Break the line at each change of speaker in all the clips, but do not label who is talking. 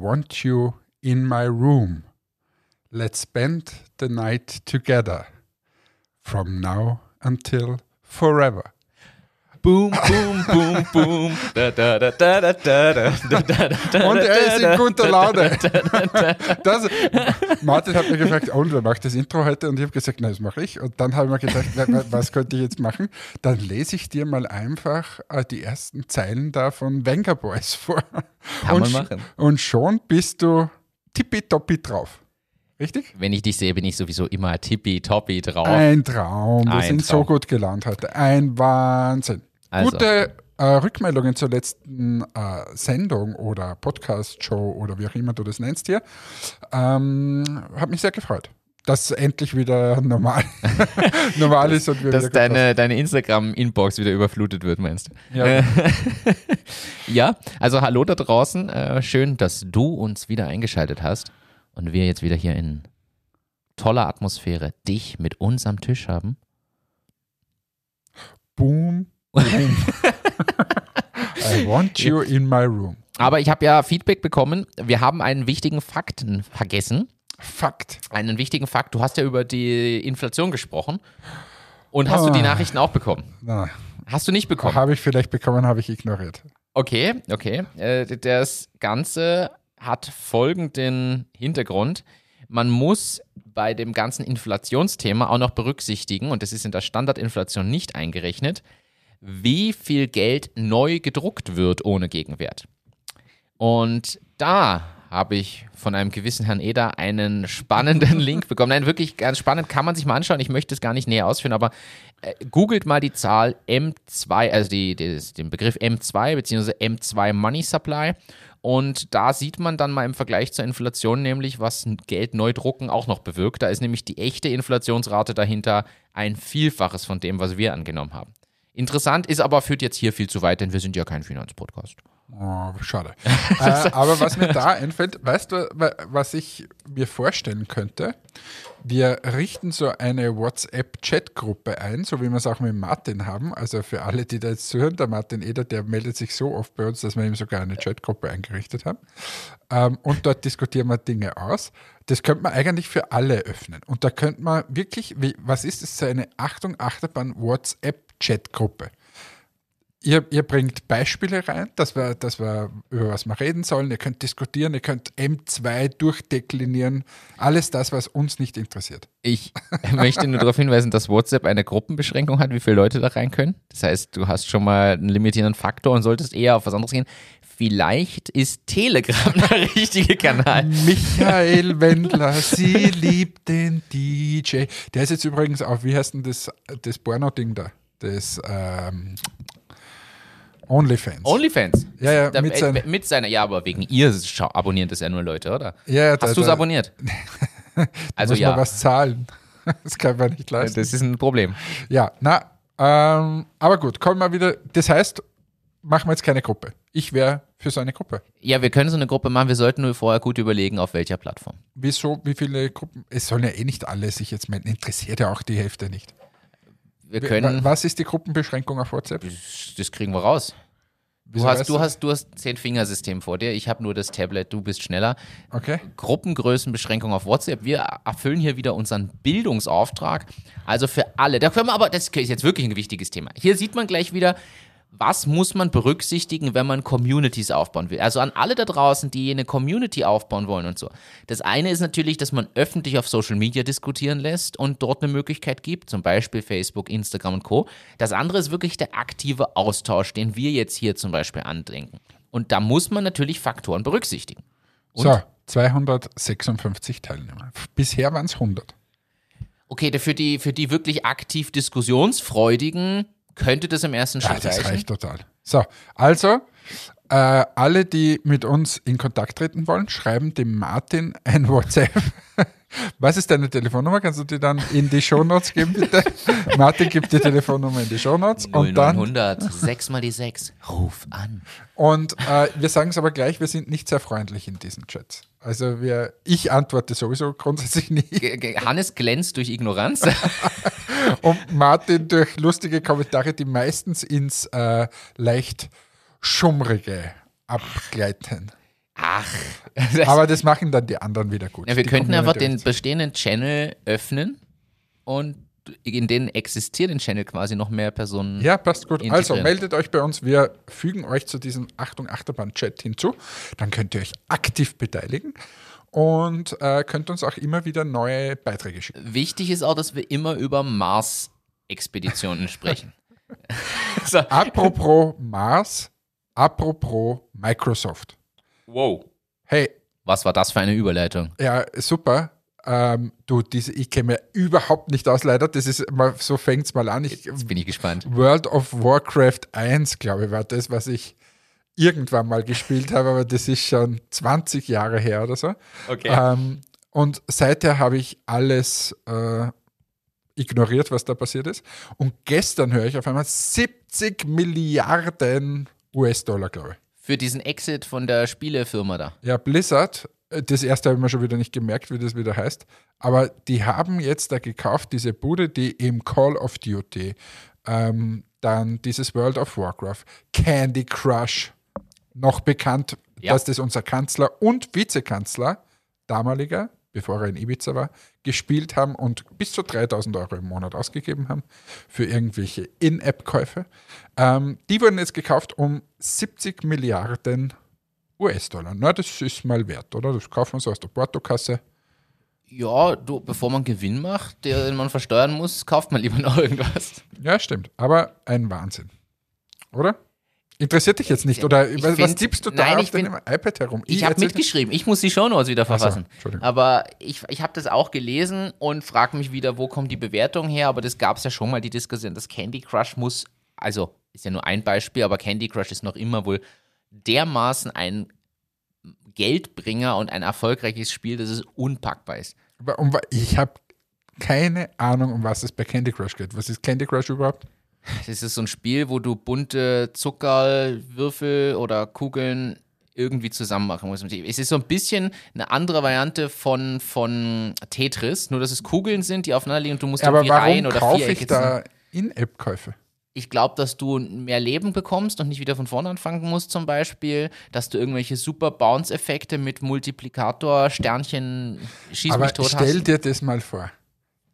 want you in my room. Let's spend the night together. From now until forever.
Boom, boom, boom, boom.
Und er ist in guter Laune. Das, Martin hat mir gefragt, oh, wer macht das Intro heute? Und ich habe gesagt, nein, das mache ich. Und dann habe ich mir gedacht, was könnte ich jetzt machen? Dann lese ich dir mal einfach die ersten Zeilen da von Venga Boys vor.
Kann
und,
man machen.
Und schon bist du tippitoppi drauf. Richtig?
Wenn ich dich sehe, bin ich sowieso immer tippitoppi drauf.
Ein Traum. Wir
Ein
sind
Traum.
so gut gelernt heute. Ein Wahnsinn.
Also.
Gute äh, Rückmeldungen zur letzten äh, Sendung oder Podcast-Show oder wie auch immer du das nennst hier. Ähm, hat mich sehr gefreut, dass endlich wieder normal, normal ist und wir
Dass deine, deine Instagram-Inbox wieder überflutet wird, meinst du?
Ja.
Ja, also hallo da draußen. Äh, schön, dass du uns wieder eingeschaltet hast und wir jetzt wieder hier in toller Atmosphäre dich mit uns am Tisch haben.
Boom, boom. I want you in my room.
Aber ich habe ja Feedback bekommen. Wir haben einen wichtigen Fakten vergessen.
Fakt.
Einen wichtigen Fakt. Du hast ja über die Inflation gesprochen. Und hast du die
Ah.
Nachrichten auch bekommen?
Na,
Hast du nicht bekommen?
habe ich vielleicht bekommen, habe ich ignoriert.
Okay, okay. Äh, das Ganze hat folgenden Hintergrund. Man muss bei dem ganzen Inflationsthema auch noch berücksichtigen, und das ist in der Standardinflation nicht eingerechnet, wie viel Geld neu gedruckt wird ohne Gegenwert. Und da habe ich von einem gewissen Herrn Eder einen spannenden Link bekommen. Nein, wirklich ganz spannend, kann man sich mal anschauen. Ich möchte es gar nicht näher ausführen, aber äh, googelt mal die Zahl M2, also die, die, den Begriff M2 bzw. M2 Money Supply. Und da sieht man dann mal im Vergleich zur Inflation nämlich, was Geld neu drucken auch noch bewirkt. Da ist nämlich die echte Inflationsrate dahinter ein Vielfaches von dem, was wir angenommen haben. Interessant ist aber, führt jetzt hier viel zu weit, denn wir sind ja kein Finanzpodcast.
Oh, schade. äh, aber was mir da einfällt, weißt du, wa- was ich mir vorstellen könnte? Wir richten so eine WhatsApp-Chat-Gruppe ein, so wie wir es auch mit Martin haben. Also für alle, die da jetzt zuhören, der Martin Eder, der meldet sich so oft bei uns, dass wir ihm sogar eine Chat-Gruppe eingerichtet haben. Ähm, und dort diskutieren wir Dinge aus. Das könnte man eigentlich für alle öffnen. Und da könnte man wirklich, wie, was ist das, so eine Achtung, Achterbahn WhatsApp-Chat-Gruppe? Ihr, ihr bringt Beispiele rein, dass wir, dass wir über was wir reden sollen. Ihr könnt diskutieren, ihr könnt M2 durchdeklinieren. Alles das, was uns nicht interessiert.
Ich möchte nur darauf hinweisen, dass WhatsApp eine Gruppenbeschränkung hat, wie viele Leute da rein können. Das heißt, du hast schon mal einen limitierenden Faktor und solltest eher auf was anderes gehen. Vielleicht ist Telegram der richtige Kanal.
Michael Wendler, sie liebt den DJ. Der ist jetzt übrigens auf, wie heißt denn das, das Porno-Ding da? Das ähm, OnlyFans.
OnlyFans.
Ja, ja,
Da-
mit
äh,
sein-
mit seiner, ja, aber wegen ihr abonnieren das ja nur Leute, oder?
ja, ja,
Hast du es abonniert? Also
muss man
ja,
was zahlen. Das kann man nicht leisten.
das ist ein Problem.
Ja, na, ähm, aber gut, kommen wir wieder. Das heißt, machen wir jetzt keine Gruppe. Ich wäre für so eine Gruppe.
Ja, wir können so eine Gruppe machen, wir sollten nur vorher gut überlegen, auf welcher Plattform.
Wieso, wie viele Gruppen? Es sollen ja eh nicht alle sich jetzt melden. Interessiert ja auch die Hälfte nicht.
Wir können,
Was ist die Gruppenbeschränkung auf WhatsApp?
das kriegen wir raus. Du hast,
weißt
du hast, du hast zehn Fingersystem vor dir, ich habe nur das Tablet, du bist schneller.
Okay.
Gruppengrößenbeschränkung auf WhatsApp. Wir erfüllen hier wieder unseren Bildungsauftrag. Also für alle. Da können wir aber, das ist jetzt wirklich ein wichtiges Thema. Hier sieht man gleich wieder, was muss man berücksichtigen, wenn man Communities aufbauen will. Also an alle da draußen, die eine Community aufbauen wollen und so. Das eine ist natürlich, dass man öffentlich auf Social Media diskutieren lässt und dort eine Möglichkeit gibt, zum Beispiel Facebook, Instagram und Co. Das andere ist wirklich der aktive Austausch, den wir jetzt hier zum Beispiel andenken. Und da muss man natürlich Faktoren berücksichtigen. Und
So, 256 Teilnehmer. Bisher waren es 100.
Okay, für die, für die wirklich aktiv Diskussionsfreudigen könnte das im ersten
Ja,
Schritt
das
reichen.
reicht total. So, also, äh, alle, die mit uns in Kontakt treten wollen, schreiben dem Martin ein WhatsApp. Was ist deine Telefonnummer? Kannst du die dann in die Shownotes geben, bitte? Martin gibt die Telefonnummer in die Shownotes und dann
0900, 6 mal die 6. Ruf an.
Und äh, wir sagen es aber gleich, wir sind nicht sehr freundlich in diesen Chats. Also wir, ich antworte sowieso grundsätzlich
G- Hannes glänzt durch Ignoranz.
Und Martin durch lustige Kommentare, die meistens ins äh, leicht Schummrige abgleiten.
Ach,
Aber das machen dann die anderen wieder gut.
ja, wir
Die
könnten einfach den
Community.
bestehenden Channel öffnen und in den existierenden Channel quasi noch mehr Personen.
Ja, passt gut.
integrieren.
Also meldet euch bei uns. Wir fügen euch zu diesem Achtung Achterbahn-Chat hinzu. Dann könnt ihr euch aktiv beteiligen und äh, könnt uns auch immer wieder neue Beiträge schicken.
Wichtig ist auch, dass wir immer über Mars-Expeditionen sprechen. so,
Apropos Mars, apropos Microsoft.
wow.
Hey,
Was war das für eine Überleitung?
ja, super. Ähm, du, diese, ich kenne mir überhaupt nicht aus, leider. Das ist mal, so fängt es mal an. Ich,
Jetzt bin ich gespannt.
World of Warcraft 1, glaube ich, war das, was ich irgendwann mal gespielt habe, aber das ist schon 20 Jahre her oder so.
Okay.
Ähm, und seither habe ich alles äh, ignoriert, was da passiert ist. Und gestern höre ich auf einmal 70 Milliarden US-Dollar, glaube ich.
Für diesen Exit von der Spielefirma da.
Ja, Blizzard, äh, das erste habe ich mir schon wieder nicht gemerkt, wie das wieder heißt. Aber die haben jetzt da gekauft, diese Bude, die im Call of Duty, ähm, dann dieses World of Warcraft, Candy Crush, noch bekannt,
Ja.
dass das unser Kanzler und Vizekanzler, damaliger, bevor er in Ibiza war, gespielt haben und bis zu 3000 Euro im Monat ausgegeben haben für irgendwelche In-App-Käufe. Ähm, die wurden jetzt gekauft um 70 Milliarden US-Dollar. Na, das ist mal wert, oder? Das kauft man so aus der Portokasse.
Ja, du, bevor man Gewinn macht, den man versteuern muss, kauft man lieber noch irgendwas.
Ja, stimmt. Aber ein Wahnsinn. Oder? Interessiert dich jetzt nicht? Oder
Ich
was,
find-
tippst du da
nein,
auf
ich
deinem iPad herum?
Ich habe
erzähl-
mitgeschrieben. Ich muss die Shownotes wieder
so,
verfassen.
Entschuldigung.
aber ich, ich habe das auch gelesen und frage mich wieder, wo kommt die Bewertung her? Aber das gab es ja schon mal, die Diskussion. Das Candy Crush muss, also ist ja nur ein Beispiel, aber Candy Crush ist noch immer wohl dermaßen ein Geldbringer und ein erfolgreiches Spiel, dass es unpackbar ist.
Aber um, ich habe keine Ahnung, um was es bei Candy Crush geht. Was ist Candy Crush überhaupt?
Das ist so ein Spiel, wo du bunte Zuckerwürfel oder Kugeln irgendwie zusammen machen musst. Es ist so ein bisschen eine andere Variante von, von Tetris, nur dass es Kugeln sind, die aufeinander liegen und du musst
Ja, aber
irgendwie rein
warum
oder
kaufe
Vierecke
ich da In-App-Käufe?
Ich glaube, dass du mehr Leben bekommst und nicht wieder von vorne anfangen musst, zum Beispiel, dass du irgendwelche super Bounce-Effekte mit Multiplikator, Sternchen, Schieß
Aber
mich tot
stell
hast.
dir das mal vor.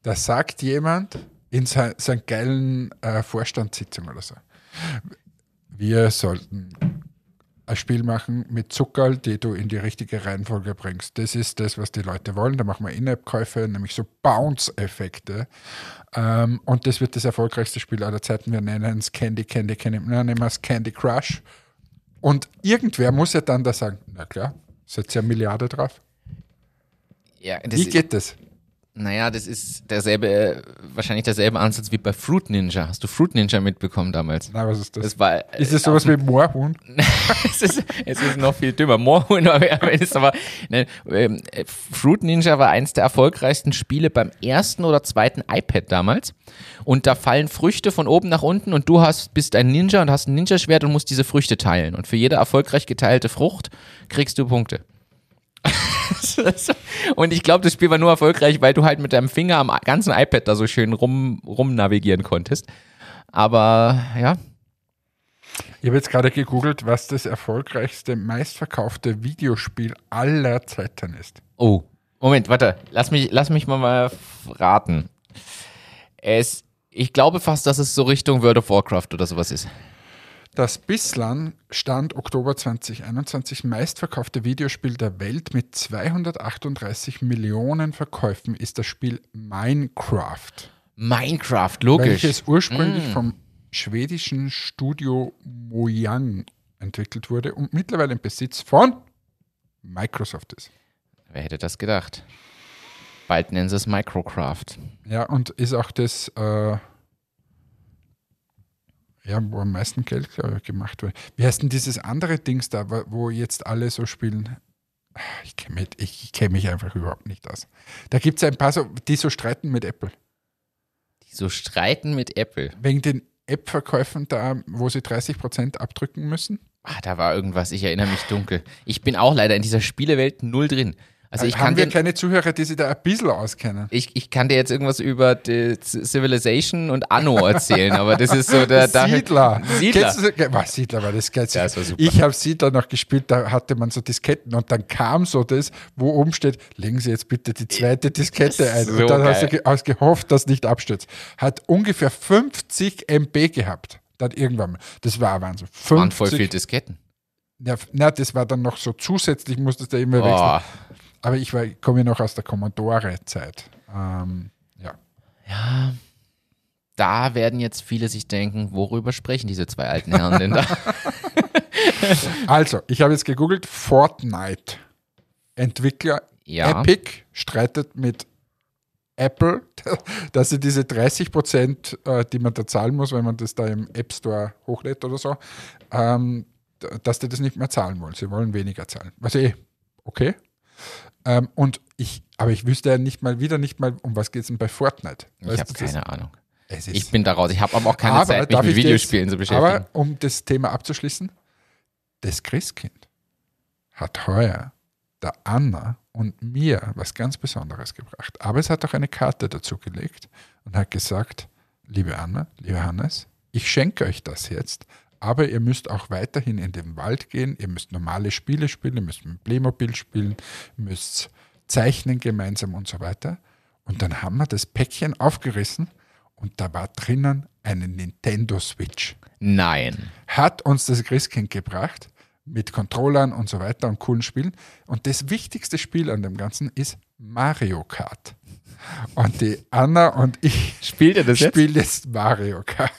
Da sagt jemand in so, so einer geilen äh, Vorstandssitzung oder so. Wir sollten ein Spiel machen mit Zuckerl, die du in die richtige Reihenfolge bringst. Das ist das, was die Leute wollen. Da machen wir In-App-Käufe, nämlich so Bounce-Effekte. Ähm, und das wird das erfolgreichste Spiel aller Zeiten. Wir nennen es Candy, Candy, Candy. Na, nehmen wir es Candy Crush. Und irgendwer muss ja dann da sagen, na klar, setzt ja Milliarde drauf.
Ja,
Wie geht das?
Naja, das ist derselbe, äh, wahrscheinlich derselbe Ansatz wie bei Fruit Ninja. Hast du Fruit Ninja mitbekommen damals?
Na, was ist das?
Das war,
ist es sowas wie Moorhuhn?
es, ist, es ist noch viel dümmer. Moorhuhn aber ist aber, ne, ähm, äh, Fruit Ninja war eins der erfolgreichsten Spiele beim ersten oder zweiten iPad damals. Und da fallen Früchte von oben nach unten und du hast, bist ein Ninja und hast ein Ninja-Schwert und musst diese Früchte teilen. Und für jede erfolgreich geteilte Frucht kriegst du Punkte. und ich glaube, das Spiel war nur erfolgreich, weil du halt mit deinem Finger am ganzen iPad da so schön rum, rum navigieren konntest. Aber ja,
Ich habe jetzt gerade gegoogelt, was das erfolgreichste, meistverkaufte Videospiel aller Zeiten ist.
Oh, Moment, warte. Lass mich, lass mich mal, mal raten. Es, ich glaube fast, dass es so Richtung World of Warcraft oder sowas ist.
Das bislang Stand Oktober 2021 meistverkaufte Videospiel der Welt mit 238 Millionen Verkäufen ist das Spiel Minecraft,
Minecraft, logisch.
welches ursprünglich vom schwedischen Studio Mojang entwickelt wurde und mittlerweile im Besitz von Microsoft ist.
Wer hätte das gedacht? Bald nennen sie es Microcraft.
Ja, und ist auch das, äh, ja, wo am meisten Geld, ich, gemacht wurde. Wie heißt denn dieses andere Dings da, wo- jetzt alle so spielen? Ah, Ich kenne mich, ich kenn mich einfach überhaupt nicht aus. Da gibt es ein paar, so, die so streiten mit Apple.
Die so streiten mit Apple.
Wegen den App-Verkäufen da, wo sie 30% abdrücken müssen.
Ah, da war irgendwas, ich erinnere mich dunkel. Ich bin auch leider in dieser Spielewelt null drin. Also ich
Haben
kann,
wir
dir,
keine Zuhörer, die sich da ein bisschen auskennen?
ich, ich kann dir jetzt irgendwas über die Civilization und Anno erzählen, aber das ist so der.
Siedler.
Siedler.
Du, was, Siedler war das geil.
Das war super.
Ich habe Siedler noch gespielt, da hatte man so Disketten und dann kam so das, wo oben steht, legen Sie jetzt bitte die zweite Diskette ein.
So
und dann hast du
geil.
hast gehofft, dass nicht abstürzt. Hat ungefähr 50 MB gehabt. Dann irgendwann mal. Das war Wahnsinn. 50,
waren voll viele Disketten.
ja, na, das war dann noch so zusätzlich, musstest du immer
Oh,
wechseln. Aber ich, war- ich komme ja noch aus der Commodore-Zeit. Ähm, ja.
ja. Da werden jetzt viele sich denken, worüber sprechen diese zwei alten Herren denn da?
Also, ich habe jetzt gegoogelt, Fortnite. Entwickler
Ja.
Epic streitet mit Apple, dass sie diese 30 Prozent, äh, die man da zahlen muss, wenn man das da im App Store hochlädt oder so, ähm, dass die das nicht mehr zahlen wollen. Sie wollen weniger zahlen. Was eh, okay. Ähm, und ich, aber ich wüsste ja nicht mal wieder nicht mal, um was geht es denn bei Fortnite?
Ich
Weißt
habe
du das?
keine Ahnung. Ich bin da raus. Ich habe aber auch keine
aber
Zeit, mich mit
ich
Videospielen
jetzt-
zu beschäftigen.
Aber um das Thema abzuschließen, das Christkind hat heuer der Anna und mir was ganz Besonderes gebracht. Aber es hat auch eine Karte dazu gelegt und hat gesagt, liebe Anna, lieber Hannes, ich schenke euch das jetzt, aber ihr müsst auch weiterhin in den Wald gehen, ihr müsst normale Spiele spielen, ihr müsst mit Playmobil spielen, ihr müsst zeichnen gemeinsam und so weiter. Und dann haben wir das Päckchen aufgerissen und da war drinnen eine Nintendo Switch.
Nein.
Hat uns das Christkind gebracht mit Controllern und so weiter und coolen Spielen. Und das wichtigste Spiel an dem Ganzen ist Mario Kart. Und die Anna und ich
Spielt ihr das jetzt?
spielen jetzt Mario Kart.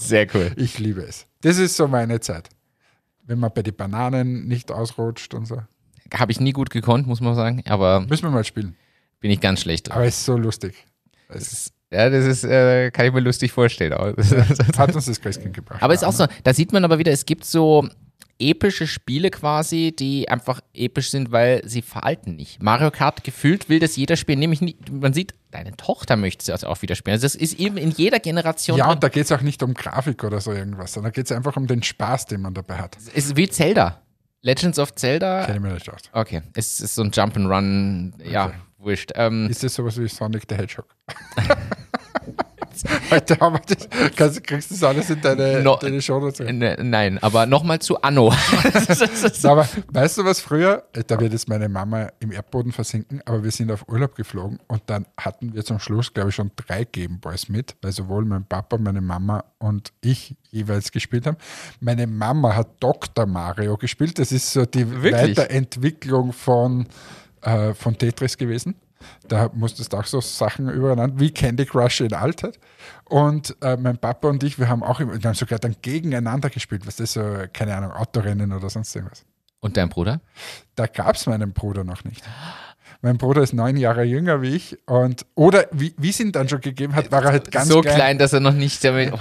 Sehr cool.
Ich liebe es. Das ist so meine Zeit. Wenn man bei den Bananen nicht ausrutscht und so.
Habe ich nie gut gekonnt, muss man sagen, aber
Müssen wir mal spielen.
bin ich ganz schlecht. drin.
Aber es ist so lustig. Es
Das ist, ja, das ist, äh, kann ich mir lustig vorstellen.
Hat uns das Christkind gebracht.
aber ist auch so, da sieht man aber wieder, es gibt so epische Spiele quasi, die einfach episch sind, weil sie veralten nicht. Mario Kart gefühlt will das jeder spielen, nämlich nicht, man sieht, deine Tochter möchte es also auch wieder spielen. Also das ist eben in jeder Generation
Ja,
drin.
und da geht es auch nicht um Grafik oder so irgendwas, sondern da geht es einfach um den Spaß, den man dabei hat.
Es ist wie Zelda. Legends of Zelda.
Kenne ich mir nicht aus.
Okay, es ist so ein Jump'n'Run, ja,
Okay.
wurscht. Ähm,
Ist das sowas wie Sonic the Hedgehog? Heute haben wir das, kannst, kriegst du das alles in deine,
No-
deine Show dazu.
ne- nein, aber nochmal zu Anno.
Aber weißt du was früher? Da wird jetzt meine Mama im Erdboden versinken, aber wir sind auf Urlaub geflogen und dann hatten wir zum Schluss, glaube ich, schon drei Gameboys mit, weil sowohl mein Papa, meine Mama und ich jeweils gespielt haben. Meine Mama hat Dr. Mario gespielt. Das ist so die
Wirklich?
Weiterentwicklung von, äh, von Tetris gewesen. Da musstest du auch so Sachen übereinander, wie Candy Crush in Altheit. Und äh, mein Papa und ich, wir haben auch immer, wir haben sogar dann gegeneinander gespielt, was das so, keine Ahnung, Autorennen oder sonst irgendwas.
Und dein Bruder?
Da gab es meinen Bruder noch nicht. Mein Bruder ist neun Jahre jünger wie ich und oder wie es ihn dann schon gegeben hat, war er halt ganz
so
klein.
klein, dass er noch nicht damit. Oh,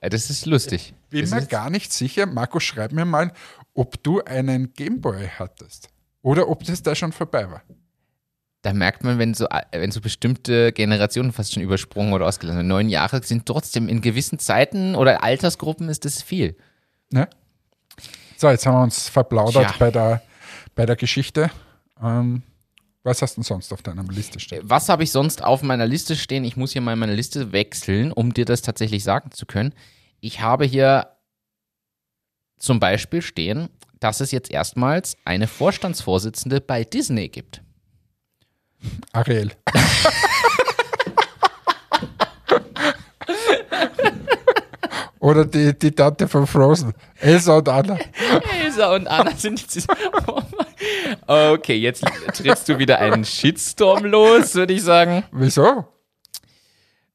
das ist lustig.
Bin
Das
mir gar nicht sicher. Markus, schreib mir mal, ob du einen Gameboy hattest oder ob das da schon vorbei war.
Da merkt man, wenn so, wenn so bestimmte Generationen fast schon übersprungen oder ausgelassen werden. Neun Jahre sind trotzdem in gewissen Zeiten oder Altersgruppen ist das viel.
Ne? So, jetzt haben wir uns verplaudert bei der, bei der Geschichte. Ähm, was hast du denn sonst auf deiner Liste stehen?
Was habe ich sonst auf meiner Liste stehen? Ich muss hier mal meine Liste wechseln, um dir das tatsächlich sagen zu können. Ich habe hier zum Beispiel stehen, dass es jetzt erstmals eine Vorstandsvorsitzende bei Disney gibt.
Ariel. Oder die, die Tante von Frozen. Elsa und Anna.
Elsa und Anna sind jetzt. Okay, jetzt trittst du wieder einen Shitstorm los, würde ich sagen.
Wieso?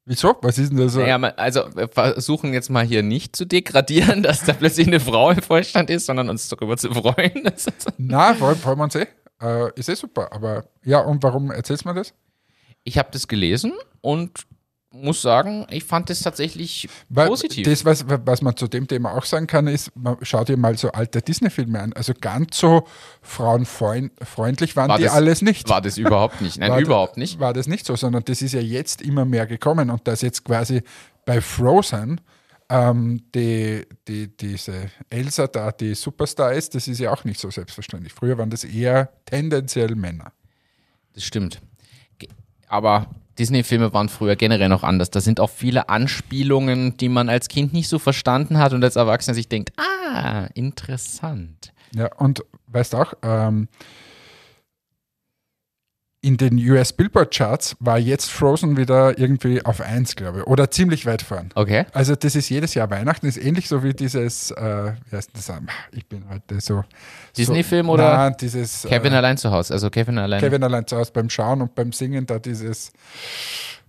Wieso? Was ist denn das? so?
Naja, also wir versuchen jetzt mal hier nicht zu degradieren, dass da plötzlich eine Frau im Vorstand ist, sondern uns darüber zu freuen.
Na, freuen, freuen wir uns eh. Äh, ist eh super. Aber ja, und warum erzählst du mir das?
Ich habe das gelesen und muss sagen, ich fand das tatsächlich
Weil
positiv.
Das, was, was man zu dem Thema auch sagen kann, ist, man schaut dir mal so alte Disney-Filme an. Also ganz so frauenfreundlich waren
War
die
das-
alles nicht.
War das überhaupt nicht. Nein,
War-
überhaupt nicht.
War das nicht so, sondern das ist ja jetzt immer mehr gekommen und dass jetzt quasi bei Frozen ähm, die, die, diese Elsa da die Superstar ist, das ist ja auch nicht so selbstverständlich. Früher waren das eher tendenziell Männer.
Das stimmt. Aber Disney-Filme waren früher generell noch anders. Da sind auch viele Anspielungen, die man als Kind nicht so verstanden hat und als Erwachsener sich denkt, ah, interessant.
Ja, und weißt auch, ähm, in den US Billboard Charts war jetzt Frozen wieder irgendwie auf 1, glaube ich, oder ziemlich weit vorn.
Okay.
Also das ist jedes Jahr Weihnachten, ist ähnlich so wie dieses, äh, wie heißt das, ich bin heute so...
Disney-Film
so,
oder
Nein, dieses...
Kevin
äh,
allein zu Hause. Also Kevin allein.
Kevin allein zu Hause beim Schauen und beim Singen, da dieses...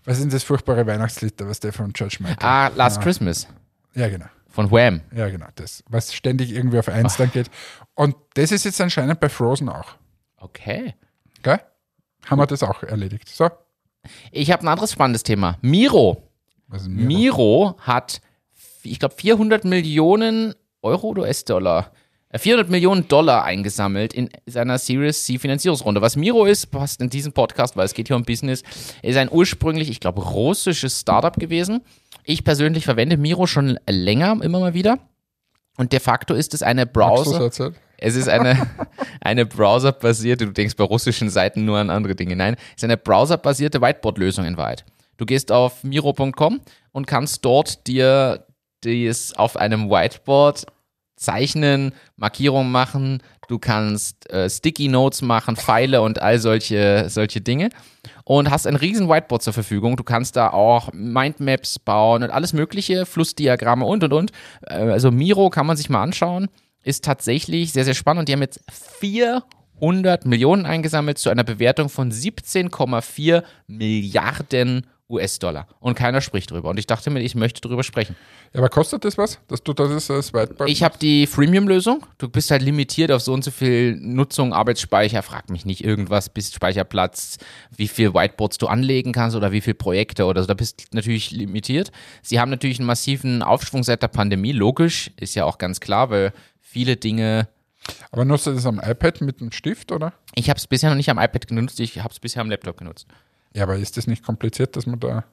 Was ist denn das furchtbare Weihnachtslied, was der von George Michael?
Ah, Last
Ja.
Christmas
Ja, genau.
von Wham.
Ja, genau. Das, was ständig irgendwie auf 1 dann geht. Und das ist jetzt anscheinend bei Frozen auch.
Okay.
Gell? Haben wir das auch erledigt. So.
Ich habe ein anderes spannendes Thema. Miro.
Ist
Miro hat, ich glaube, 400 Millionen Euro oder US-Dollar. äh, 400 Millionen Dollar eingesammelt in seiner Series C Finanzierungsrunde. Was Miro ist, passt in diesem Podcast, weil es geht hier um Business, ist ein ursprünglich, ich glaube, russisches Startup gewesen. Ich persönlich verwende Miro schon länger, immer mal wieder. Und de facto ist es eine Browser. Es ist eine, eine browserbasierte, du denkst bei russischen Seiten nur an andere Dinge. Nein, es ist eine browserbasierte Whiteboard-Lösung in Wahrheit. Du gehst auf miro.com und kannst dort dir das auf einem Whiteboard zeichnen, Markierungen machen, du kannst äh, Sticky Notes machen, Pfeile und all solche, solche Dinge und hast ein riesen Whiteboard zur Verfügung. Du kannst da auch Mindmaps bauen und alles mögliche, Flussdiagramme und und und. Äh, Also Miro kann man sich mal anschauen, ist tatsächlich sehr, sehr spannend. Die haben jetzt 400 Millionen eingesammelt zu einer Bewertung von 17,4 Milliarden US-Dollar. Und keiner spricht drüber. Und ich dachte mir, ich möchte drüber sprechen.
Ja, aber kostet das was, dass du das als Whiteboard
Ich habe die Freemium-Lösung. Du bist halt limitiert auf so und so viel Nutzung, Arbeitsspeicher, frag mich nicht irgendwas, bist Speicherplatz, wie viel Whiteboards du anlegen kannst oder wie viele Projekte oder so. Da bist du natürlich limitiert. Sie haben natürlich einen massiven Aufschwung seit der Pandemie, logisch, ist ja auch ganz klar, weil viele Dinge.
Aber nutzt du das am iPad mit einem Stift, oder?
Ich habe es bisher noch nicht am iPad genutzt, ich habe es bisher am Laptop genutzt.
Ja, aber ist das nicht kompliziert, dass man da.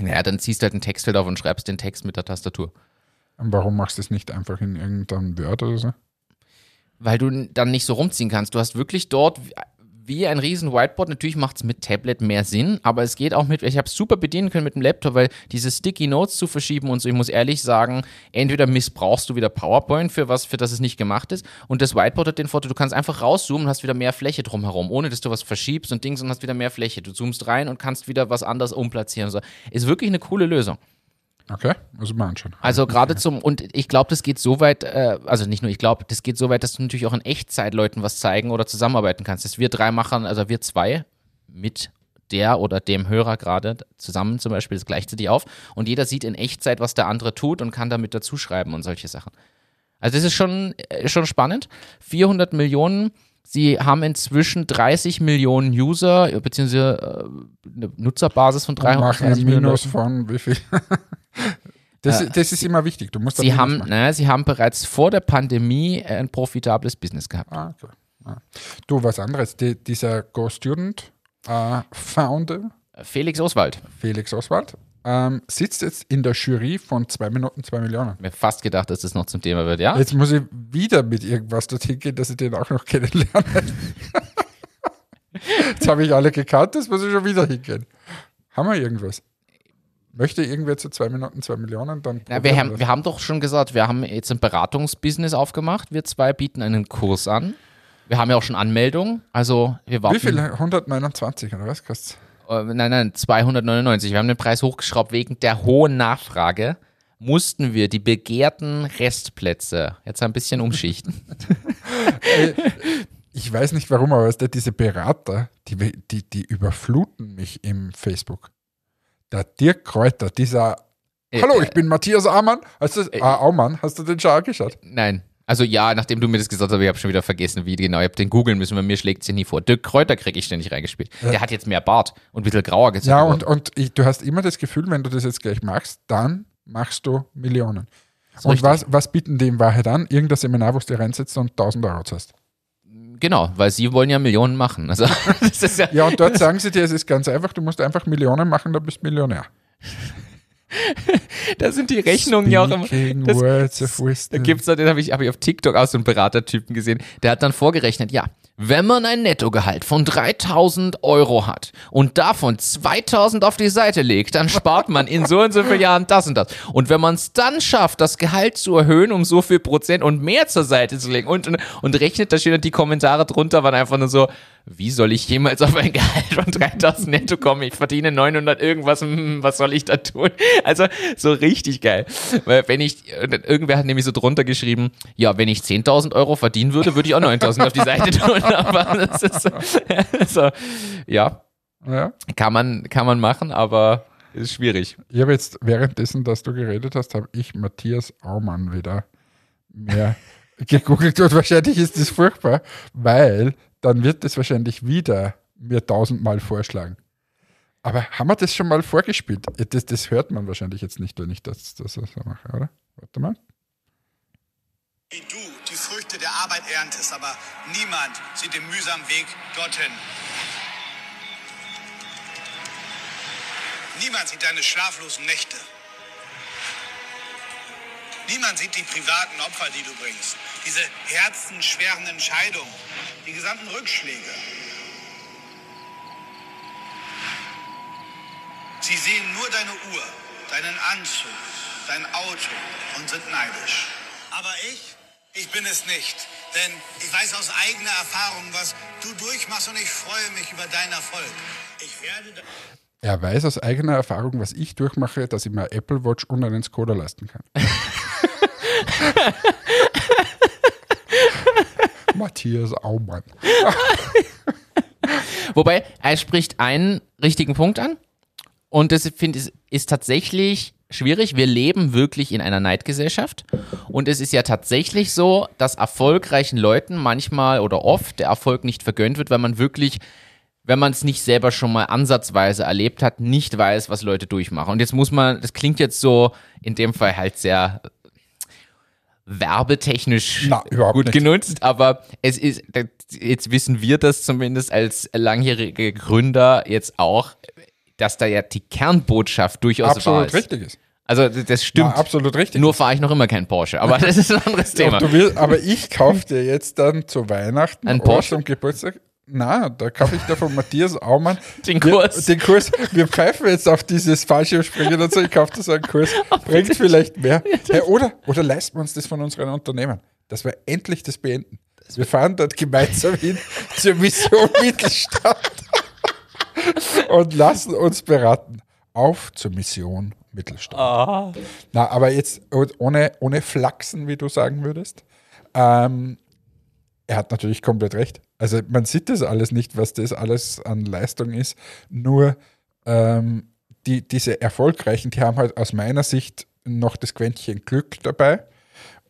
Naja, dann ziehst du halt ein Textfeld auf und schreibst den Text mit der Tastatur.
Und warum machst du das nicht einfach in irgendeinem Word oder so?
weil du dann nicht so rumziehen kannst. Du hast wirklich dort wie ein riesen Whiteboard. Natürlich macht es mit Tablet mehr Sinn, aber es geht auch mit, ich habe es super bedienen können mit dem Laptop, weil diese Sticky Notes zu verschieben und so, ich muss ehrlich sagen, entweder missbrauchst du wieder PowerPoint für was, für das es nicht gemacht ist und das Whiteboard hat den Vorteil, du kannst einfach rauszoomen und hast wieder mehr Fläche drumherum, ohne dass du was verschiebst und Dings und hast wieder mehr Fläche. Du zoomst rein und kannst wieder was anderes umplatzieren. So. Ist wirklich eine coole Lösung.
Okay, ich mal anschauen.
Also gerade zum, und ich glaube, das geht so weit, äh, also nicht nur ich glaube, das geht so weit, dass du natürlich auch in Echtzeit Leuten was zeigen oder zusammenarbeiten kannst. Dass wir drei machen, also wir zwei mit der oder dem Hörer gerade zusammen zum Beispiel das gleichzeitig auf und jeder sieht in Echtzeit, was der andere tut und kann damit dazuschreiben und solche Sachen. Also das ist schon, äh, schon spannend. 400 Millionen, sie haben inzwischen 30 Millionen User, äh, beziehungsweise äh, eine Nutzerbasis von
Und machen
330
ein
Millionen.
Minus von wie viel? Das,
Äh,
das ist immer wichtig. Du musst
Sie haben,
machen.
naja, sie haben bereits vor der Pandemie ein profitables Business gehabt.
Ah, okay. Ah. Du, was anderes. Die, dieser Go Student äh, Founder,
Felix Oswald.
Felix Oswald, ähm, sitzt jetzt in der Jury von 2 Minuten 2 Millionen.
Mir fast gedacht, dass das noch zum Thema wird, ja?
Jetzt muss ich wieder mit irgendwas dorthin gehen, dass ich den auch noch kennenlerne. Jetzt habe ich alle gekannt, das muss ich schon wieder hingehen. Haben wir irgendwas? Möchte irgendwer zu 2 Minuten 2 Millionen? Dann probieren
wir, haben,
das.
wir haben doch schon gesagt, wir haben jetzt ein Beratungsbusiness aufgemacht. Wir zwei bieten einen Kurs an. Wir haben ja auch schon Anmeldungen. Also wir warten.
Wie viel? 129 oder was kostet
nein, nein, 299. Wir haben den Preis hochgeschraubt wegen der hohen Nachfrage. Mussten wir die begehrten Restplätze jetzt ein bisschen umschichten.
Ich weiß nicht warum, aber weißt du, diese Berater, die, die, die überfluten mich im Facebook. Der Dirk Kräuter, dieser
Äh,
Hallo,
äh,
ich bin Matthias Aumann. Hast du, ah, Aumann, hast du den schon angeschaut?
Nein. Also ja, nachdem du mir das gesagt hast, aber ich habe schon wieder vergessen, wie genau. Ich habe den googeln müssen, weil mir schlägt sie nie vor. Dirk Kräuter kriege ich ständig reingespielt. Der hat jetzt mehr Bart und ein bisschen grauer gesagt.
Ja, und, und ich, du hast immer das Gefühl, wenn du das jetzt gleich machst, dann machst du Millionen. Und
richtig.
was, was bieten die in Wahrheit an? Irgendein Seminar, wo du dir reinsetzt und 1000 Euro zahlst.
Genau, weil sie wollen ja Millionen machen. Also das ist ja,
Ja, und dort sagen sie dir, es ist ganz einfach, du musst einfach Millionen machen, dann bist du Millionär.
da sind die Rechnungen ja auch immer. Das,
words of
da
wisdom.
gibt's da, den habe ich, hab ich auf TikTok auch so einen Beratertypen gesehen, der hat dann vorgerechnet, ja, wenn man ein Nettogehalt von 3000 Euro hat und davon 2000 auf die Seite legt, dann spart man in so und so vielen Jahren das und das. Und wenn man es dann schafft, das Gehalt zu erhöhen um so viel Prozent und mehr zur Seite zu legen und, und, und rechnet, da stehen die Kommentare drunter, waren einfach nur so, wie soll ich jemals auf ein Gehalt von 3000 netto kommen? Ich verdiene 900 irgendwas, hm, was soll ich da tun? Also so richtig geil. Weil wenn ich, irgendwer hat nämlich so drunter geschrieben, ja, wenn ich 10.000 Euro verdienen würde, würde ich auch 9.000 auf die Seite tun. Aber das ist so, so ja, ja, kann man, kann man machen, aber ist schwierig.
Ich habe jetzt währenddessen, dass du geredet hast, habe ich Matthias Aumann wieder mehr gegoogelt und wahrscheinlich ist das furchtbar, weil dann wird es wahrscheinlich wieder mir tausendmal vorschlagen. Aber haben wir das schon mal vorgespielt? Das, das hört man wahrscheinlich jetzt nicht, wenn ich das, das so mache, oder? Warte mal.
Wie du Früchte der Arbeit erntest, aber niemand sieht den mühsamen Weg dorthin. Niemand sieht deine schlaflosen Nächte. Niemand sieht die privaten Opfer, die du bringst. Diese herzenschweren Entscheidungen, die gesamten Rückschläge. Sie sehen nur deine Uhr, deinen Anzug, dein Auto und sind neidisch. Aber ich, ich bin es nicht. Denn ich weiß aus eigener Erfahrung, was du durchmachst und ich freue mich über deinen Erfolg. Ich werde.
Er weiß aus eigener Erfahrung, was ich durchmache, dass ich mir Apple Watch und einen Skoda leisten kann. Matthias Aumann.
Wobei, er spricht einen richtigen Punkt an. Und das finde ich ist tatsächlich schwierig. Wir leben wirklich in einer Neidgesellschaft. Und es ist ja tatsächlich so, dass erfolgreichen Leuten manchmal oder oft der Erfolg nicht vergönnt wird, weil man wirklich wenn man es nicht selber schon mal ansatzweise erlebt hat, nicht weiß, was Leute durchmachen. Und jetzt muss man, das klingt jetzt so in dem Fall halt sehr werbetechnisch Na, gut nicht. genutzt, aber es ist, jetzt wissen wir das zumindest als langjährige Gründer jetzt auch, dass da ja die Kernbotschaft durchaus
absolut
wahr ist.
richtig ist.
Also das stimmt.
Ja, absolut richtig.
Nur fahre ich noch immer kein Porsche, aber das ist ein anderes Thema.
Willst, aber ich kaufe dir jetzt dann zu Weihnachten
ein Porsche
zum Geburtstag na, da kaufe ich da von Matthias Aumann
den Kurs.
Wir, den Kurs. Wir pfeifen jetzt auf dieses Fallschirmspringen und so. Ich kaufe das einen Kurs. Bringt vielleicht mehr. Hey, oder, oder leisten wir uns das von unseren Unternehmen, dass wir endlich das beenden. Wir fahren dort gemeinsam hin zur Mission Mittelstand und lassen uns beraten. Auf zur Mission Mittelstand.
Ah.
Na, aber jetzt ohne, ohne Flachsen, wie du sagen würdest. Ähm, er hat natürlich komplett recht. Also man sieht das alles nicht, was das alles an Leistung ist. Nur ähm, die, diese Erfolgreichen, die haben halt aus meiner Sicht noch das Quäntchen Glück dabei.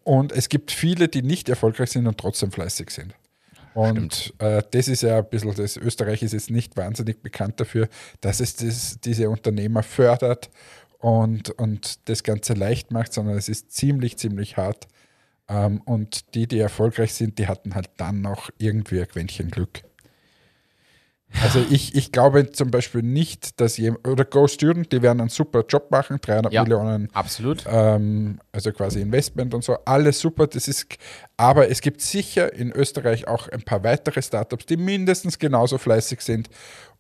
Und es gibt viele, die nicht erfolgreich sind und trotzdem fleißig sind. Und äh, das ist ja ein bisschen, das Österreich ist jetzt nicht wahnsinnig bekannt dafür, dass es das, diese Unternehmer fördert und, und das Ganze leicht macht, sondern es ist ziemlich, ziemlich hart ähm, und die, die erfolgreich sind, die hatten halt dann noch irgendwie ein Quäntchen Glück. Also ich, ich glaube zum Beispiel nicht, dass jemand, oder Go Student, die werden einen super Job machen, 300 ja, Millionen.
Absolut.
Ähm, also quasi Investment und so, alles super. Das ist, aber es gibt sicher in Österreich auch ein paar weitere Startups, die mindestens genauso fleißig sind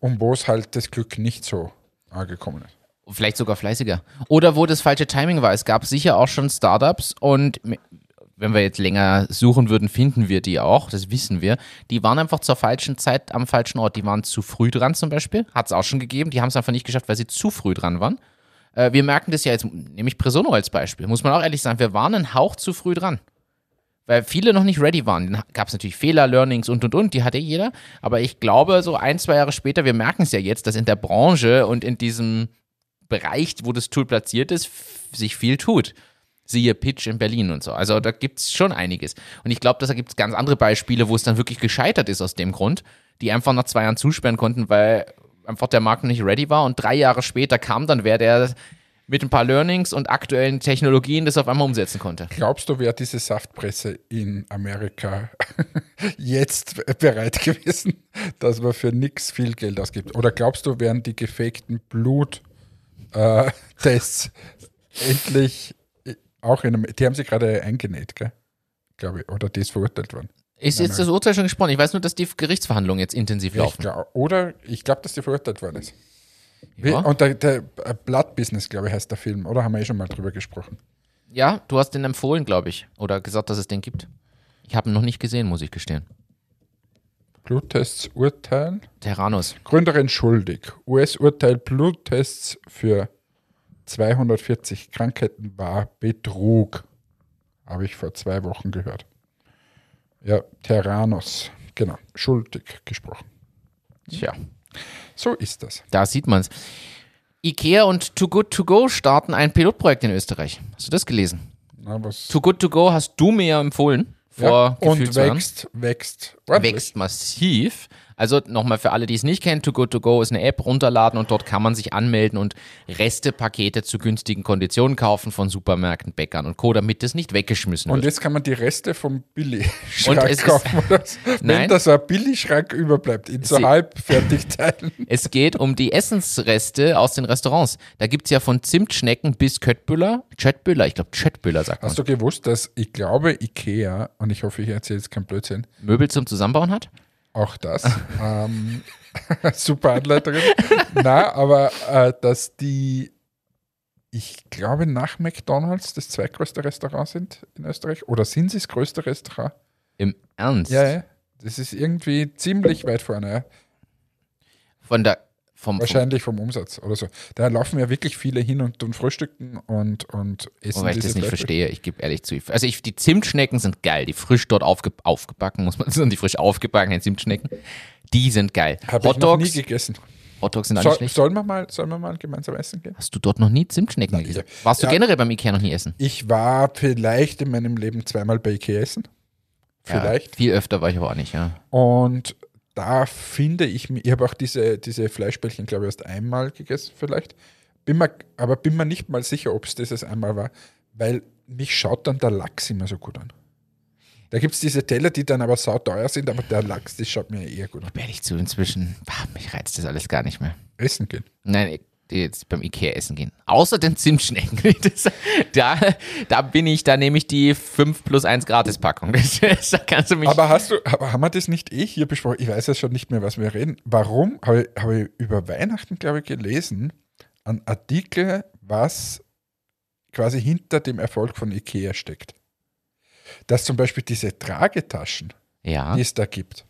und wo es halt das Glück nicht so angekommen ist.
Vielleicht sogar fleißiger. Oder wo das falsche Timing war. Es gab sicher auch schon Startups und wenn wir jetzt länger suchen würden, finden wir die auch, das wissen wir. Die waren einfach zur falschen Zeit am falschen Ort. Die waren zu früh dran zum Beispiel, hat es auch schon gegeben. Die haben es einfach nicht geschafft, weil sie zu früh dran waren. Äh, wir merken das ja jetzt, nämlich Presono als Beispiel, muss man auch ehrlich sagen, wir waren einen Hauch zu früh dran. Weil viele noch nicht ready waren. Dann gab es natürlich Fehler, Learnings und und und, die hatte jeder. Aber ich glaube, so ein, zwei Jahre später, wir merken es ja jetzt, dass in der Branche und in diesem Bereich, wo das Tool platziert ist, sich viel tut siehe Pitch in Berlin und so. Also da gibt es schon einiges. Und ich glaube, da gibt es ganz andere Beispiele, wo es dann wirklich gescheitert ist aus dem Grund, die einfach nach zwei Jahren zusperren konnten, weil einfach der Markt nicht ready war. Und drei Jahre später kam dann wer, der mit ein paar Learnings und aktuellen Technologien das auf einmal umsetzen konnte.
Glaubst du, wäre diese Saftpresse in Amerika jetzt bereit gewesen, dass man für nichts viel Geld ausgibt? Oder glaubst du, wären die gefakten Bluttests endlich auch in einem, die haben sich gerade eingenäht, gell? glaube ich, oder die ist verurteilt worden.
Ist jetzt das Urteil schon gesprochen? Ich weiß nur, dass die Gerichtsverhandlungen jetzt intensiv
Ich
laufen.
glaub, oder ich glaube, dass die verurteilt worden ist. Wie,
Ja.
Und der, der äh, Blood Business, glaube ich, heißt der Film. Oder haben wir eh schon mal drüber gesprochen?
Ja, du hast den empfohlen, glaube ich. Oder gesagt, dass es den gibt. Ich habe ihn noch nicht gesehen, muss ich gestehen.
Bluttests Urteil.
Terranus.
Gründerin schuldig. US-Urteil Bluttests für 240 Krankheiten war Betrug. Habe ich vor zwei Wochen gehört. Ja, Terranos. Genau, schuldig gesprochen.
Tja,
So ist das.
da sieht man's. Ikea und Too Good To Go starten ein Pilotprojekt in Österreich. Hast du das gelesen?
Na, was,
Too Good To Go hast du mir ja empfohlen. Vor
ja, und wächst, wächst ordentlich.
wächst massiv. Also nochmal für alle, die es nicht kennen, Too Good To Go ist eine App, runterladen und dort kann man sich anmelden und Restepakete zu günstigen Konditionen kaufen von Supermärkten, Bäckern und Co., damit das nicht weggeschmissen
Und
wird.
jetzt kann man die Reste vom
Und
Billigschrank
es ist-
kaufen. Oder? Wenn
Nein.
da so ein Billigschrank überbleibt, in so Halbfertigteilen.
Es geht um die Essensreste aus den Restaurants. Da gibt es ja von Zimtschnecken bis Köttbüller. Köttbüller, ich glaube Köttbüller sagt man.
Hast du gewusst, dass ich glaube, Ikea, und ich hoffe, ich erzähle jetzt keinen Blödsinn,
Möbel zum Zusammenbauen hat?
Auch das, ähm, super Anleiterin, na, aber äh, dass die, ich glaube, nach McDonalds das zweitgrößte Restaurant sind in Österreich, oder sind sie das größte Restaurant?
Im Ernst?
Ja, ja. Das ist irgendwie ziemlich weit vorne, ja.
Von der, vom,
wahrscheinlich vom Umsatz oder so. Da laufen ja wirklich viele hin und, und frühstücken und, und essen
Wobei ich das nicht
Fleisch.
verstehe, ich gebe ehrlich zu. Also ich, die Zimtschnecken sind geil, die frisch dort aufge, aufgebacken, muss man sagen, die frisch aufgebackenen Zimtschnecken, die sind geil.
Habe ich noch nie gegessen.
Hotdogs sind auch nicht
So,
schlecht.
sollen, wir mal, sollen wir mal gemeinsam essen gehen?
Hast du dort noch nie Zimtschnecken gegessen? Warst du
ja.
generell beim Ikea noch nie essen?
Ich war vielleicht in meinem Leben zweimal bei Ikea essen. Vielleicht.
Ja, viel öfter war ich aber auch nicht, ja.
Und da finde ich, mir- ich habe auch diese, diese Fleischbällchen, glaube ich, erst einmal gegessen, vielleicht. Bin mir, aber bin mir nicht mal sicher, ob es dieses einmal war, weil mich schaut dann der Lachs immer so gut an. Da gibt es diese Teller, die dann aber sauteuer sind, aber der Lachs, das schaut mir eher gut an.
Ehrlich zu, inzwischen, mich reizt das alles gar nicht mehr.
Essen gehen.
Nein, ich- jetzt beim Ikea essen gehen. Außer den Zimtschnecken. Das, da, da bin ich, da nehme ich die 5 plus 1 Gratispackung. Das, da kannst du mich.
Aber hast du, aber haben wir das nicht eh hier besprochen? Ich weiß ja schon nicht mehr, was wir reden. Warum habe ich, habe ich über Weihnachten, glaube ich, gelesen, einen Artikel, was quasi hinter dem Erfolg von IKEA steckt. Dass zum Beispiel diese Tragetaschen,
ja.
die es da gibt,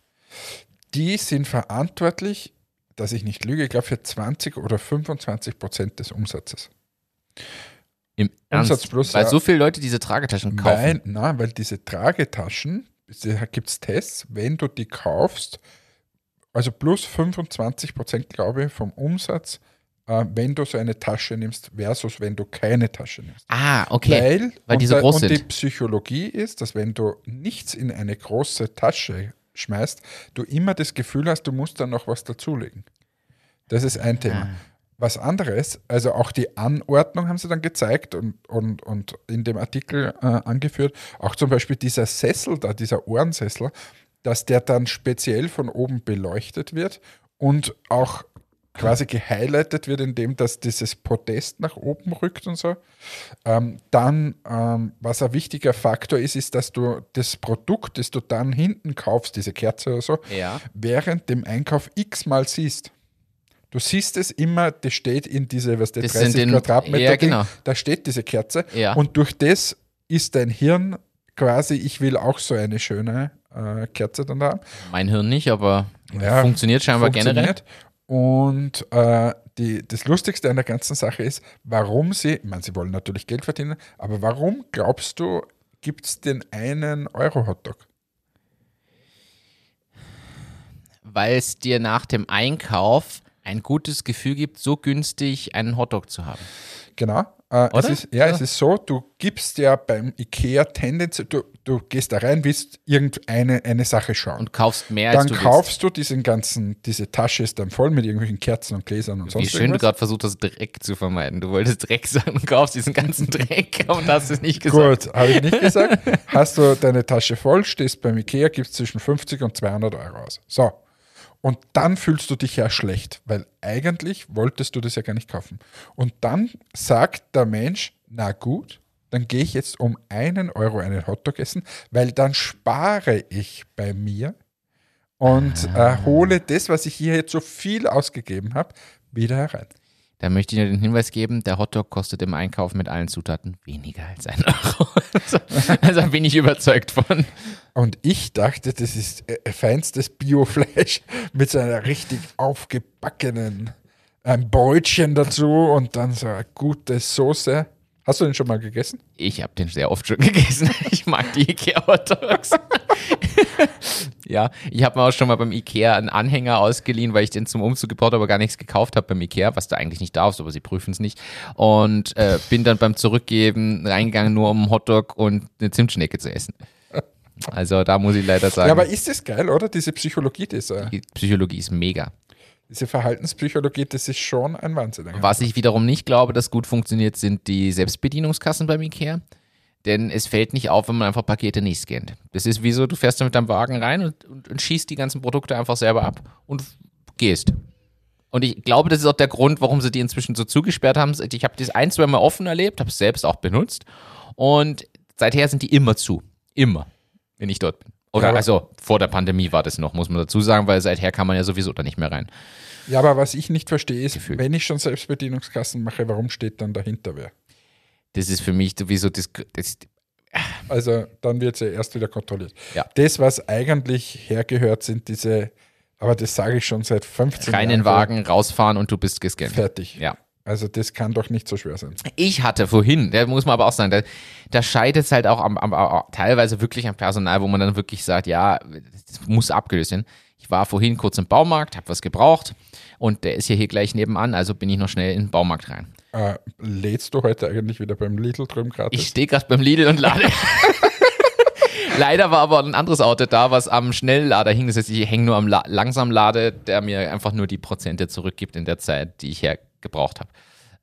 die sind verantwortlich, dass ich nicht lüge, ich glaube für 20 oder 25 Prozent des Umsatzes.
Im
Umsatz
Ernst,
plus,
weil so viele Leute diese Tragetaschen kaufen.
Nein, nein, weil diese Tragetaschen, da gibt es Tests, wenn du die kaufst, also plus 25 Prozent, glaube ich, vom Umsatz, äh, wenn du so eine Tasche nimmst, versus wenn du keine Tasche nimmst.
Ah, okay.
Weil,
Weil
und,
die so
da-
groß
und
sind.
die Psychologie ist, dass wenn du nichts in eine große Tasche schmeißt, du immer das Gefühl hast, du musst da noch was dazulegen. Das ist ein Thema. Was anderes, also auch die Anordnung haben sie dann gezeigt und, und, und in dem Artikel äh, angeführt, auch zum Beispiel dieser Sessel da, dieser Ohrensessel, dass der dann speziell von oben beleuchtet wird und auch quasi gehighlightet wird, indem dass dieses Podest nach oben rückt und so. Ähm, dann, ähm, was ein wichtiger Faktor ist, ist, dass du das Produkt, das du dann hinten kaufst, diese Kerze oder so,
Ja.
während dem Einkauf x-mal siehst. Du siehst es immer, das steht in diese, was der
Das
30
sind in-
Quadratmeter
ja,
Ding,
genau.
da steht diese Kerze
Ja.
und durch das ist dein Hirn quasi, ich will auch so eine schöne äh, Kerze dann haben.
Mein Hirn nicht, aber
Ja,
funktioniert scheinbar generell.
Und äh, die, das Lustigste an der ganzen Sache ist, warum sie, ich meine, sie wollen natürlich Geld verdienen, aber warum glaubst du, gibt es den einen Euro-Hotdog?
Weil es dir nach dem Einkauf ein gutes Gefühl gibt, so günstig einen Hotdog zu haben.
Genau. Äh, es ist, ja,
Ja.
es ist so, du gibst ja beim IKEA tendenziell, du, du gehst da rein, willst irgendeine eine Sache schauen.
Und kaufst mehr als
dann
du willst.
kaufst du diesen ganzen, diese Tasche ist dann voll mit irgendwelchen Kerzen und Gläsern und
Wie
sonst
schön du
irgendwas.
gerade versucht hast, Dreck zu vermeiden. Du wolltest Dreck sagen und kaufst diesen ganzen Dreck und hast es nicht gesagt.
Gut, habe ich nicht gesagt. Hast du deine Tasche voll, stehst beim Ikea, gibst zwischen 50 und 200 Euro aus. So. Und dann fühlst du dich ja schlecht, weil eigentlich wolltest du das ja gar nicht kaufen. Und dann sagt der Mensch, na gut, dann gehe ich jetzt um einen Euro einen Hotdog essen, weil dann spare ich bei mir und
Ah.
äh, hole das, was ich hier jetzt so viel ausgegeben habe, wieder herein.
Da möchte ich nur den Hinweis geben, der Hotdog kostet im Einkauf mit allen Zutaten weniger als ein Euro. Also, bin ich überzeugt von.
Und ich dachte, das ist äh, feinstes Biofleisch mit so einer richtig aufgebackenen ein Brötchen dazu und dann so eine gute Soße. Hast du den schon mal gegessen?
Ich habe den sehr oft schon gegessen. Ich mag die Ikea Hotdogs. ja, ich habe mir auch schon mal beim Ikea einen Anhänger ausgeliehen, weil ich den zum Umzug gebraucht habe, aber gar nichts gekauft habe beim Ikea, was du eigentlich nicht darfst, aber sie prüfen es nicht. Und äh, bin dann beim Zurückgeben reingegangen, nur um einen Hotdog und eine Zimtschnecke zu essen. Also da muss ich leider sagen,
Ja, aber ist das geil, oder? Diese Psychologie, diese,
die Psychologie ist mega.
Diese Verhaltenspsychologie, das ist schon ein Wahnsinn.
Was ich wiederum nicht glaube, dass gut funktioniert, sind die Selbstbedienungskassen beim Ikea. Denn es fällt nicht auf, wenn man einfach Pakete nicht scannt. Das ist wie so, du fährst mit deinem Wagen rein und, und, und schießt die ganzen Produkte einfach selber ab und gehst. Und ich glaube, das ist auch der Grund, warum sie die inzwischen so zugesperrt haben. Ich habe das ein, zwei Mal offen erlebt, habe es selbst auch benutzt. Und seither sind die immer zu. Immer, wenn ich dort bin. Oder
Ja, aber-
also vor der Pandemie war das noch, muss man dazu sagen, weil seither kann man ja sowieso da nicht mehr rein.
Ja, aber was ich nicht verstehe, ist,
Gefühl.
wenn ich schon Selbstbedienungskassen mache, warum steht dann dahinter wer?
Das ist für mich sowieso das, das
Also dann wird sie erst wieder kontrolliert.
Ja.
Das, was eigentlich hergehört, sind diese, aber das sage ich schon seit 15
rein in
Jahren.
den Wagen, rausfahren und du bist gescannt.
Fertig.
Ja.
Also das kann doch nicht so schwer sein.
Ich hatte vorhin, da muss man aber auch sagen, da, da scheitert es halt auch am, am, am, teilweise wirklich am Personal, wo man dann wirklich sagt, ja, das muss abgelöst werden. Ich war vorhin kurz im Baumarkt, habe was gebraucht und der ist ja hier gleich nebenan, also bin ich noch schnell in den Baumarkt rein.
Äh, lädst du heute eigentlich wieder beim Lidl drüben gratis?
Ich stehe gerade beim Lidl und lade. Leider war aber ein anderes Auto da, was am Schnelllader hing. Das heißt, ich hänge nur am La Langsamlade, der mir einfach nur die Prozente zurückgibt in der Zeit, die ich hergebraucht habe.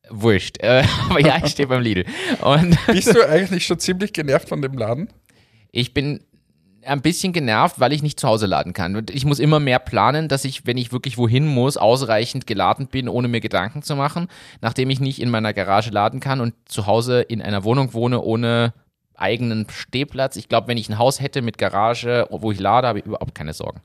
Wurscht. Äh, aber ja, ich stehe beim Lidl. Und
Bist du eigentlich schon ziemlich genervt von dem Laden?
ich bin ein bisschen genervt, weil ich nicht zu Hause laden kann. Und ich muss immer mehr planen, dass ich, wenn ich wirklich wohin muss, ausreichend geladen bin, ohne mir Gedanken zu machen. Nachdem ich nicht in meiner Garage laden kann und zu Hause in einer Wohnung wohne ohne eigenen Stehplatz. Ich glaube, wenn ich ein Haus hätte mit Garage, wo ich lade, habe ich überhaupt keine Sorgen.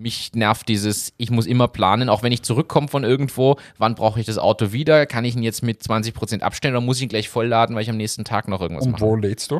Mich nervt dieses, ich muss immer planen, auch wenn ich zurückkomme von irgendwo, wann brauche ich das Auto wieder? Kann ich ihn jetzt mit 20% abstellen oder muss ich ihn gleich vollladen, weil ich am nächsten Tag noch irgendwas
Und
mache?
wo lädst du?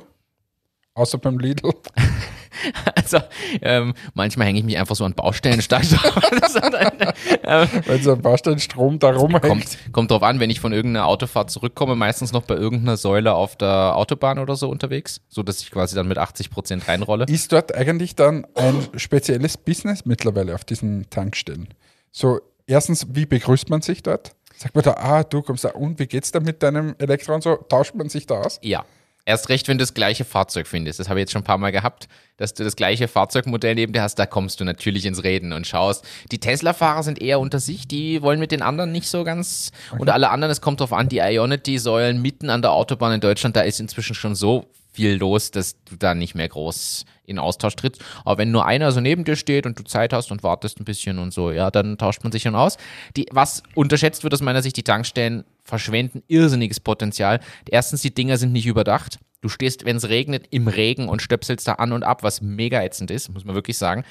Außer beim Lidl.
Also ähm, manchmal hänge ich mich einfach so an Baustellen stark drauf.
Weil so ein Baustellenstrom da rumhängt.
kommt, kommt drauf an, wenn ich von irgendeiner Autofahrt zurückkomme, meistens noch bei irgendeiner Säule auf der Autobahn oder so unterwegs, so dass ich quasi dann mit 80 Prozent reinrolle.
Ist dort eigentlich dann ein spezielles Business mittlerweile auf diesen Tankstellen? So, erstens, wie begrüßt man sich dort? Sagt man da, ah, du kommst da, und wie geht's da mit deinem Elektro und so? Tauscht man sich da aus?
Ja. Erst recht, wenn du das gleiche Fahrzeug findest. Das habe ich jetzt schon ein paar Mal gehabt, dass du das gleiche Fahrzeugmodell neben dir hast. Da kommst du natürlich ins Reden und schaust. Die Tesla-Fahrer sind eher unter sich. Die wollen mit den anderen nicht so ganz. Und alle anderen, es kommt drauf an, die Ionity-Säulen mitten an der Autobahn in Deutschland, da ist inzwischen schon so viel los, dass du da nicht mehr groß in Austausch trittst. Aber wenn nur einer so neben dir steht und du Zeit hast und wartest ein bisschen und so, ja, dann tauscht man sich schon aus. Die, was unterschätzt wird aus meiner Sicht, die Tankstellen verschwenden irrsinniges Potenzial. Erstens, die Dinger sind nicht überdacht. Du stehst, wenn es regnet, im Regen und stöpselst da an und ab, was mega ätzend ist, muss man wirklich sagen.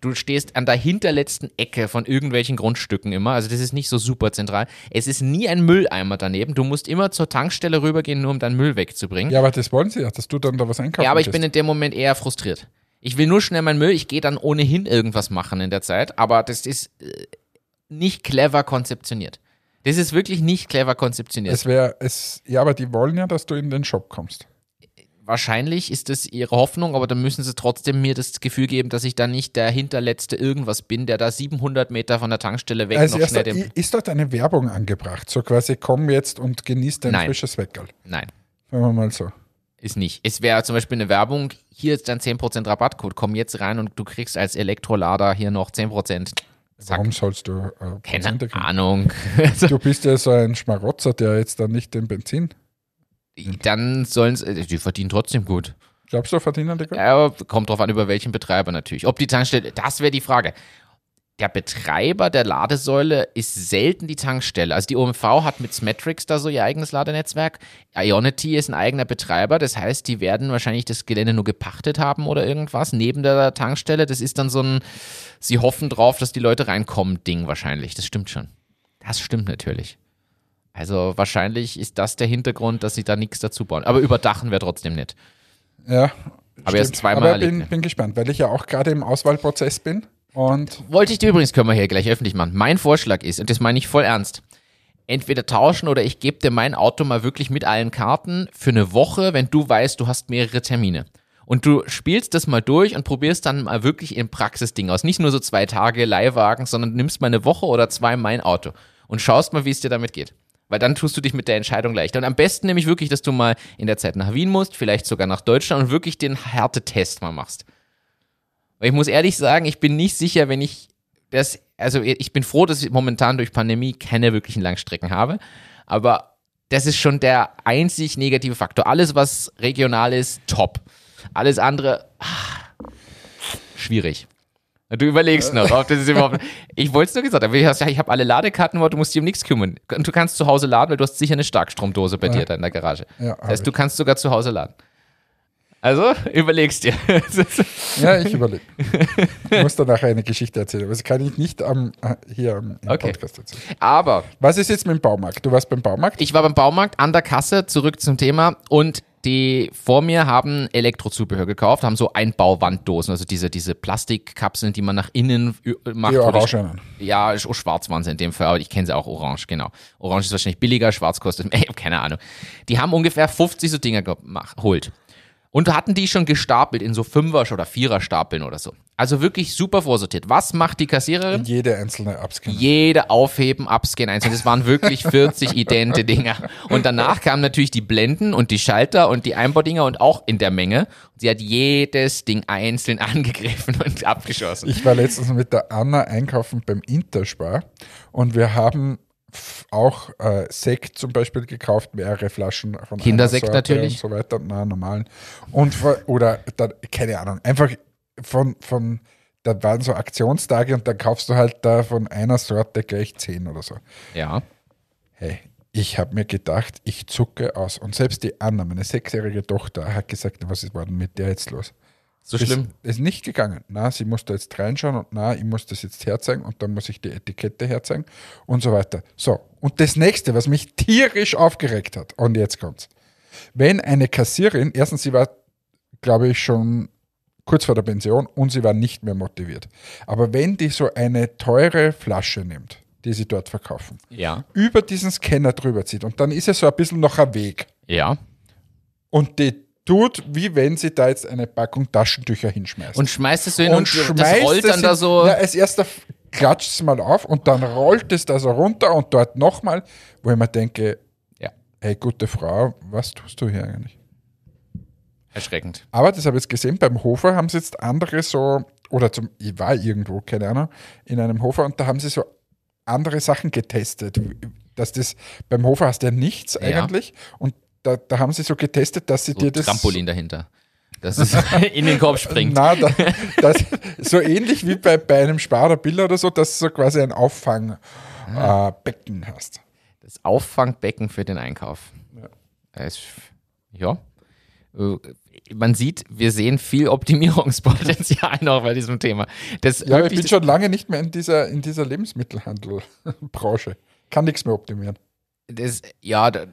Du stehst an der hinterletzten Ecke von irgendwelchen Grundstücken immer. Also das ist nicht so super zentral. Es ist nie ein Mülleimer daneben. Du musst immer zur Tankstelle rübergehen, nur um deinen Müll wegzubringen.
Ja, aber das wollen sie ja, dass du dann da was einkaufen
Ja, aber ich bin in dem Moment eher frustriert. Ich will nur schnell meinen Müll, ich gehe dann ohnehin irgendwas machen in der Zeit, aber das ist äh, nicht clever konzeptioniert. Das ist wirklich nicht clever konzeptioniert.
Es wäre, es, ja, aber die wollen ja, dass du in den Shop kommst.
Wahrscheinlich ist das ihre Hoffnung, aber dann müssen sie trotzdem mir das Gefühl geben, dass ich dann nicht der hinterletzte irgendwas bin, der da 700 Meter von der Tankstelle weg
Als
noch schnell den...
ist dort eine Werbung angebracht? So quasi, komm jetzt und genieß dein
Nein.
frisches Weckerl.
Nein,
Sagen wir mal so.
ist nicht. Es wäre zum Beispiel eine Werbung, hier ist dein 10% Rabattcode, komm jetzt rein und du kriegst als Elektrolader hier noch 10%. Zack.
Warum sollst du äh,
Keine? Ahnung.
Du bist ja so ein Schmarotzer, der jetzt dann nicht den Benzin.
Dann sollen sie, die verdienen trotzdem gut.
Glaubst du, verdienen die gut?
Aber kommt drauf an, über welchen Betreiber natürlich. Ob die Tankstelle, das wäre die Frage. der Betreiber der Ladesäule ist selten die Tankstelle. Also die OMV hat mit Smetrix da so ihr eigenes Ladenetzwerk. Ionity ist ein eigener Betreiber, das heißt, die werden wahrscheinlich das Gelände nur gepachtet haben oder irgendwas neben der Tankstelle. Das ist dann so ein, sie hoffen drauf, dass die Leute reinkommen, Ding wahrscheinlich. Das stimmt schon. Das stimmt natürlich. Also wahrscheinlich ist das der Hintergrund, dass sie da nichts dazu bauen. Aber überdachen wäre trotzdem nicht.
Ja.
Aber erst zweimal
Aber bin, bin gespannt, weil ich ja auch gerade im Auswahlprozess bin. Und
Wollte ich dir übrigens, können wir hier gleich öffentlich machen. Mein Vorschlag ist, und das meine ich voll ernst, entweder tauschen oder ich gebe dir mein Auto mal wirklich mit allen Karten für eine Woche, wenn du weißt, du hast mehrere Termine. Und du spielst das mal durch und probierst dann mal wirklich im Praxisding aus. Nicht nur so zwei Tage Leihwagen, sondern nimmst mal eine Woche oder zwei mein Auto und schaust mal, wie es dir damit geht. Weil dann tust du dich mit der Entscheidung leichter. Und am besten nämlich wirklich, dass du mal in der Zeit nach Wien musst, vielleicht sogar nach Deutschland und wirklich den Härtetest mal machst. Weil ich muss ehrlich sagen, ich bin nicht sicher, wenn ich das, also ich bin froh, dass ich momentan durch Pandemie keine wirklichen Langstrecken habe, aber das ist schon der einzig negative Faktor. Alles, was regional ist, top. Alles andere, ah, schwierig. Du überlegst noch, ob das ist überhaupt. Ich wollte es nur gesagt, aber ich, ich habe alle Ladekarten, aber du musst dich um nichts kümmern. Und du kannst zu Hause laden, weil du hast sicher eine Starkstromdose bei dir da in der Garage.
Ja,
das heißt, du
ich.
kannst sogar zu Hause laden. Also, überlegst dir.
ja, ich überlege. Ich muss da nachher eine Geschichte erzählen. Aber das kann ich nicht am, äh, hier am im
Okay.
Podcast erzählen.
aber
Was ist jetzt mit dem Baumarkt? Du warst beim Baumarkt?
Ich war beim Baumarkt an der Kasse, zurück zum Thema und die vor mir haben Elektrozubehör gekauft, haben so Einbauwanddosen, also diese, diese Plastikkapseln, die man nach innen ü- macht.
Die
das-
orangenen.
Ja, sch- schwarz waren sie in dem Fall, aber ich kenne sie auch orange, genau. Orange ist wahrscheinlich billiger, schwarz kostet, ey, keine Ahnung. Die haben ungefähr 50 so Dinger geholt. Und hatten die schon gestapelt in so Fünfer- oder Vierer-Stapeln oder so. Also wirklich super vorsortiert. Was macht die Kassiererin?
Jede einzelne abscannen.
jede aufheben, abscannen einzeln. Das waren wirklich 40 idente Dinger. Und danach kamen natürlich die Blenden und die Schalter und die Einbaudinger und auch in der Menge. Sie hat jedes Ding einzeln angegriffen und abgeschossen.
Ich war letztens mit der Anna einkaufen beim Interspar und wir haben auch äh, Sekt zum Beispiel gekauft, mehrere Flaschen von
Kindersekt natürlich.
und so weiter, na normalen. Und oder dann, keine Ahnung, einfach von, von, da waren so Aktionstage und dann kaufst du halt da von einer Sorte gleich zehn oder so.
Ja.
Hey, ich habe mir gedacht, ich zucke aus. Und selbst die Anna, meine sechsjährige Tochter, hat gesagt, was ist denn mit der jetzt los?
So
Das
schlimm.
ist nicht gegangen. Na, sie muss da jetzt reinschauen und na, ich muss das jetzt herzeigen und dann muss ich die Etikette herzeigen und so weiter. So, und das nächste, was mich tierisch aufgeregt hat, und jetzt kommt's. Wenn eine Kassierin, erstens, sie war, glaube ich, schon kurz vor der Pension und sie war nicht mehr motiviert. Aber wenn die so eine teure Flasche nimmt, die sie dort verkaufen,
Ja.
über diesen Scanner drüber zieht und dann ist es so ein bisschen noch ein Weg
Ja.
und die tut, wie wenn sie da jetzt eine Packung Taschentücher hinschmeißt
Und schmeißt es so hin und, das
schmeißt
rollt
es
dann da so.
Ja, als erster klatscht es mal auf und dann rollt es da so runter und dort nochmal, wo ich mir denke,
Ja.
hey, gute Frau, was tust du hier eigentlich?
Erschreckend.
Aber das habe ich jetzt gesehen, beim Hofer haben sie jetzt andere so, oder zum, ich war irgendwo, keine Ahnung, in einem Hofer und da haben sie so andere Sachen getestet. Dass das, beim Hofer hast du ja nichts
Ja.
eigentlich und da, da haben sie so getestet, dass sie
So
dir das.
Trampolin dahinter. Dass es in den Korb springt.
Na, da, das, so ähnlich wie bei, bei einem Sparerbill oder so, dass du so quasi ein Auffangbecken äh, Becken hast.
Das Auffangbecken für den Einkauf. Es- Ja. Man sieht, wir sehen viel Optimierungspotenzial noch bei diesem Thema. Das
Ja, ich bin schon lange nicht mehr in dieser, in dieser Lebensmittelhandelbranche. Kann nichts mehr optimieren.
das, ja, da,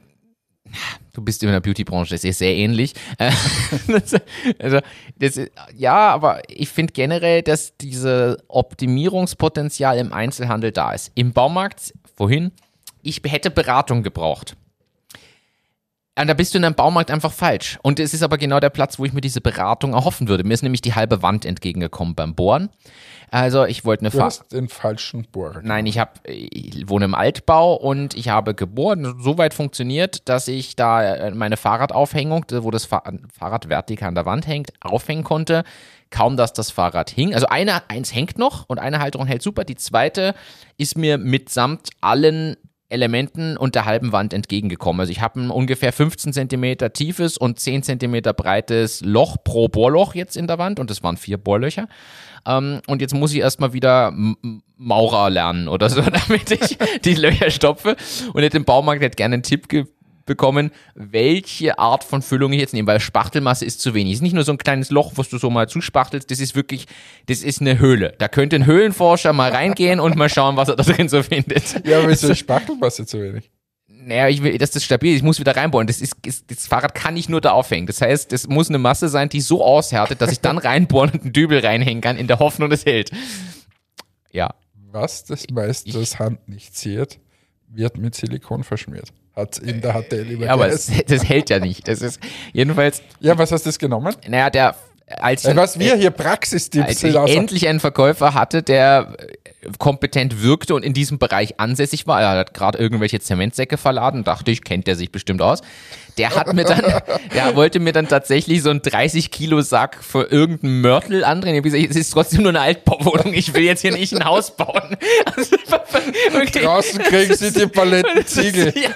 du bist in der Beautybranche, das ist sehr ähnlich. Äh, das, also, das, ist- ja, aber ich finde generell, dass dieses Optimierungspotenzial im Einzelhandel da ist. Im Baumarkt, vorhin, ich hätte Beratung gebraucht. Ja, da bist du in einem Baumarkt einfach falsch. Und es ist aber genau der Platz, wo ich mir diese Beratung erhoffen würde. Mir ist nämlich die halbe Wand entgegengekommen beim Bohren. Also ich wollte eine
Du
Fa
hast den falschen Bohrer.
Nein, ich, hab, ich wohne im Altbau und ich habe gebohrt. Soweit funktioniert, dass ich da äh, meine Fahrradaufhängung, wo das Fa Fahrrad vertikal an der Wand hängt, aufhängen konnte. Kaum, dass das Fahrrad hing. Also eine, eins hängt noch und eine Halterung hält super. Die zweite ist mir mitsamt allen Elementen und der halben Wand entgegengekommen. Also ich habe ein ungefähr 15 Zentimeter tiefes und 10 Zentimeter breites Loch pro Bohrloch jetzt in der Wand und das waren vier Bohrlöcher. Ähm, und jetzt muss ich erstmal wieder Maurer lernen oder so, damit ich die Löcher stopfe. Und hätte im Baumarkt hätte gerne einen Tipp ge bekommen, welche Art von Füllung ich jetzt nehme, weil Spachtelmasse ist zu wenig. Es ist nicht nur so ein kleines Loch, was du so mal zuspachtelst, das ist wirklich, das ist eine Höhle. Da könnte ein Höhlenforscher mal reingehen und mal schauen, was er da drin so findet.
Ja, aber ist Spachtelmasse zu wenig?
Naja, ich will, dass das stabil ist. Ich muss wieder reinbohren. Das, ist, ist, das Fahrrad kann ich nur da aufhängen. Das heißt, es muss eine Masse sein, die so aushärtet, dass ich dann reinbohren und einen Dübel reinhängen kann, in der Hoffnung, das hält. Ja.
Was das meiste das Hand nicht sieht, wird mit Silikon verschmiert. Hat in der HTL
immer ja, aber es, das hält ja nicht. Das ist jedenfalls.
Ja, was hast du das genommen?
Naja, der als
ich, was wir hier Praxistipps
als ich endlich einen Verkäufer hatte, der kompetent wirkte und in diesem Bereich ansässig war. Er hat gerade irgendwelche Zementsäcke verladen, dachte ich, kennt der sich bestimmt aus. Der hat mir dann, der wollte mir dann tatsächlich so einen 30 Kilo Sack für irgendeinen Mörtel andrehen. Ich habe gesagt, es ist trotzdem nur eine Altbauwohnung, ich will jetzt hier nicht ein Haus bauen. Also,
okay. Draußen kriegen sie die Paletten Ziegel.
Ja,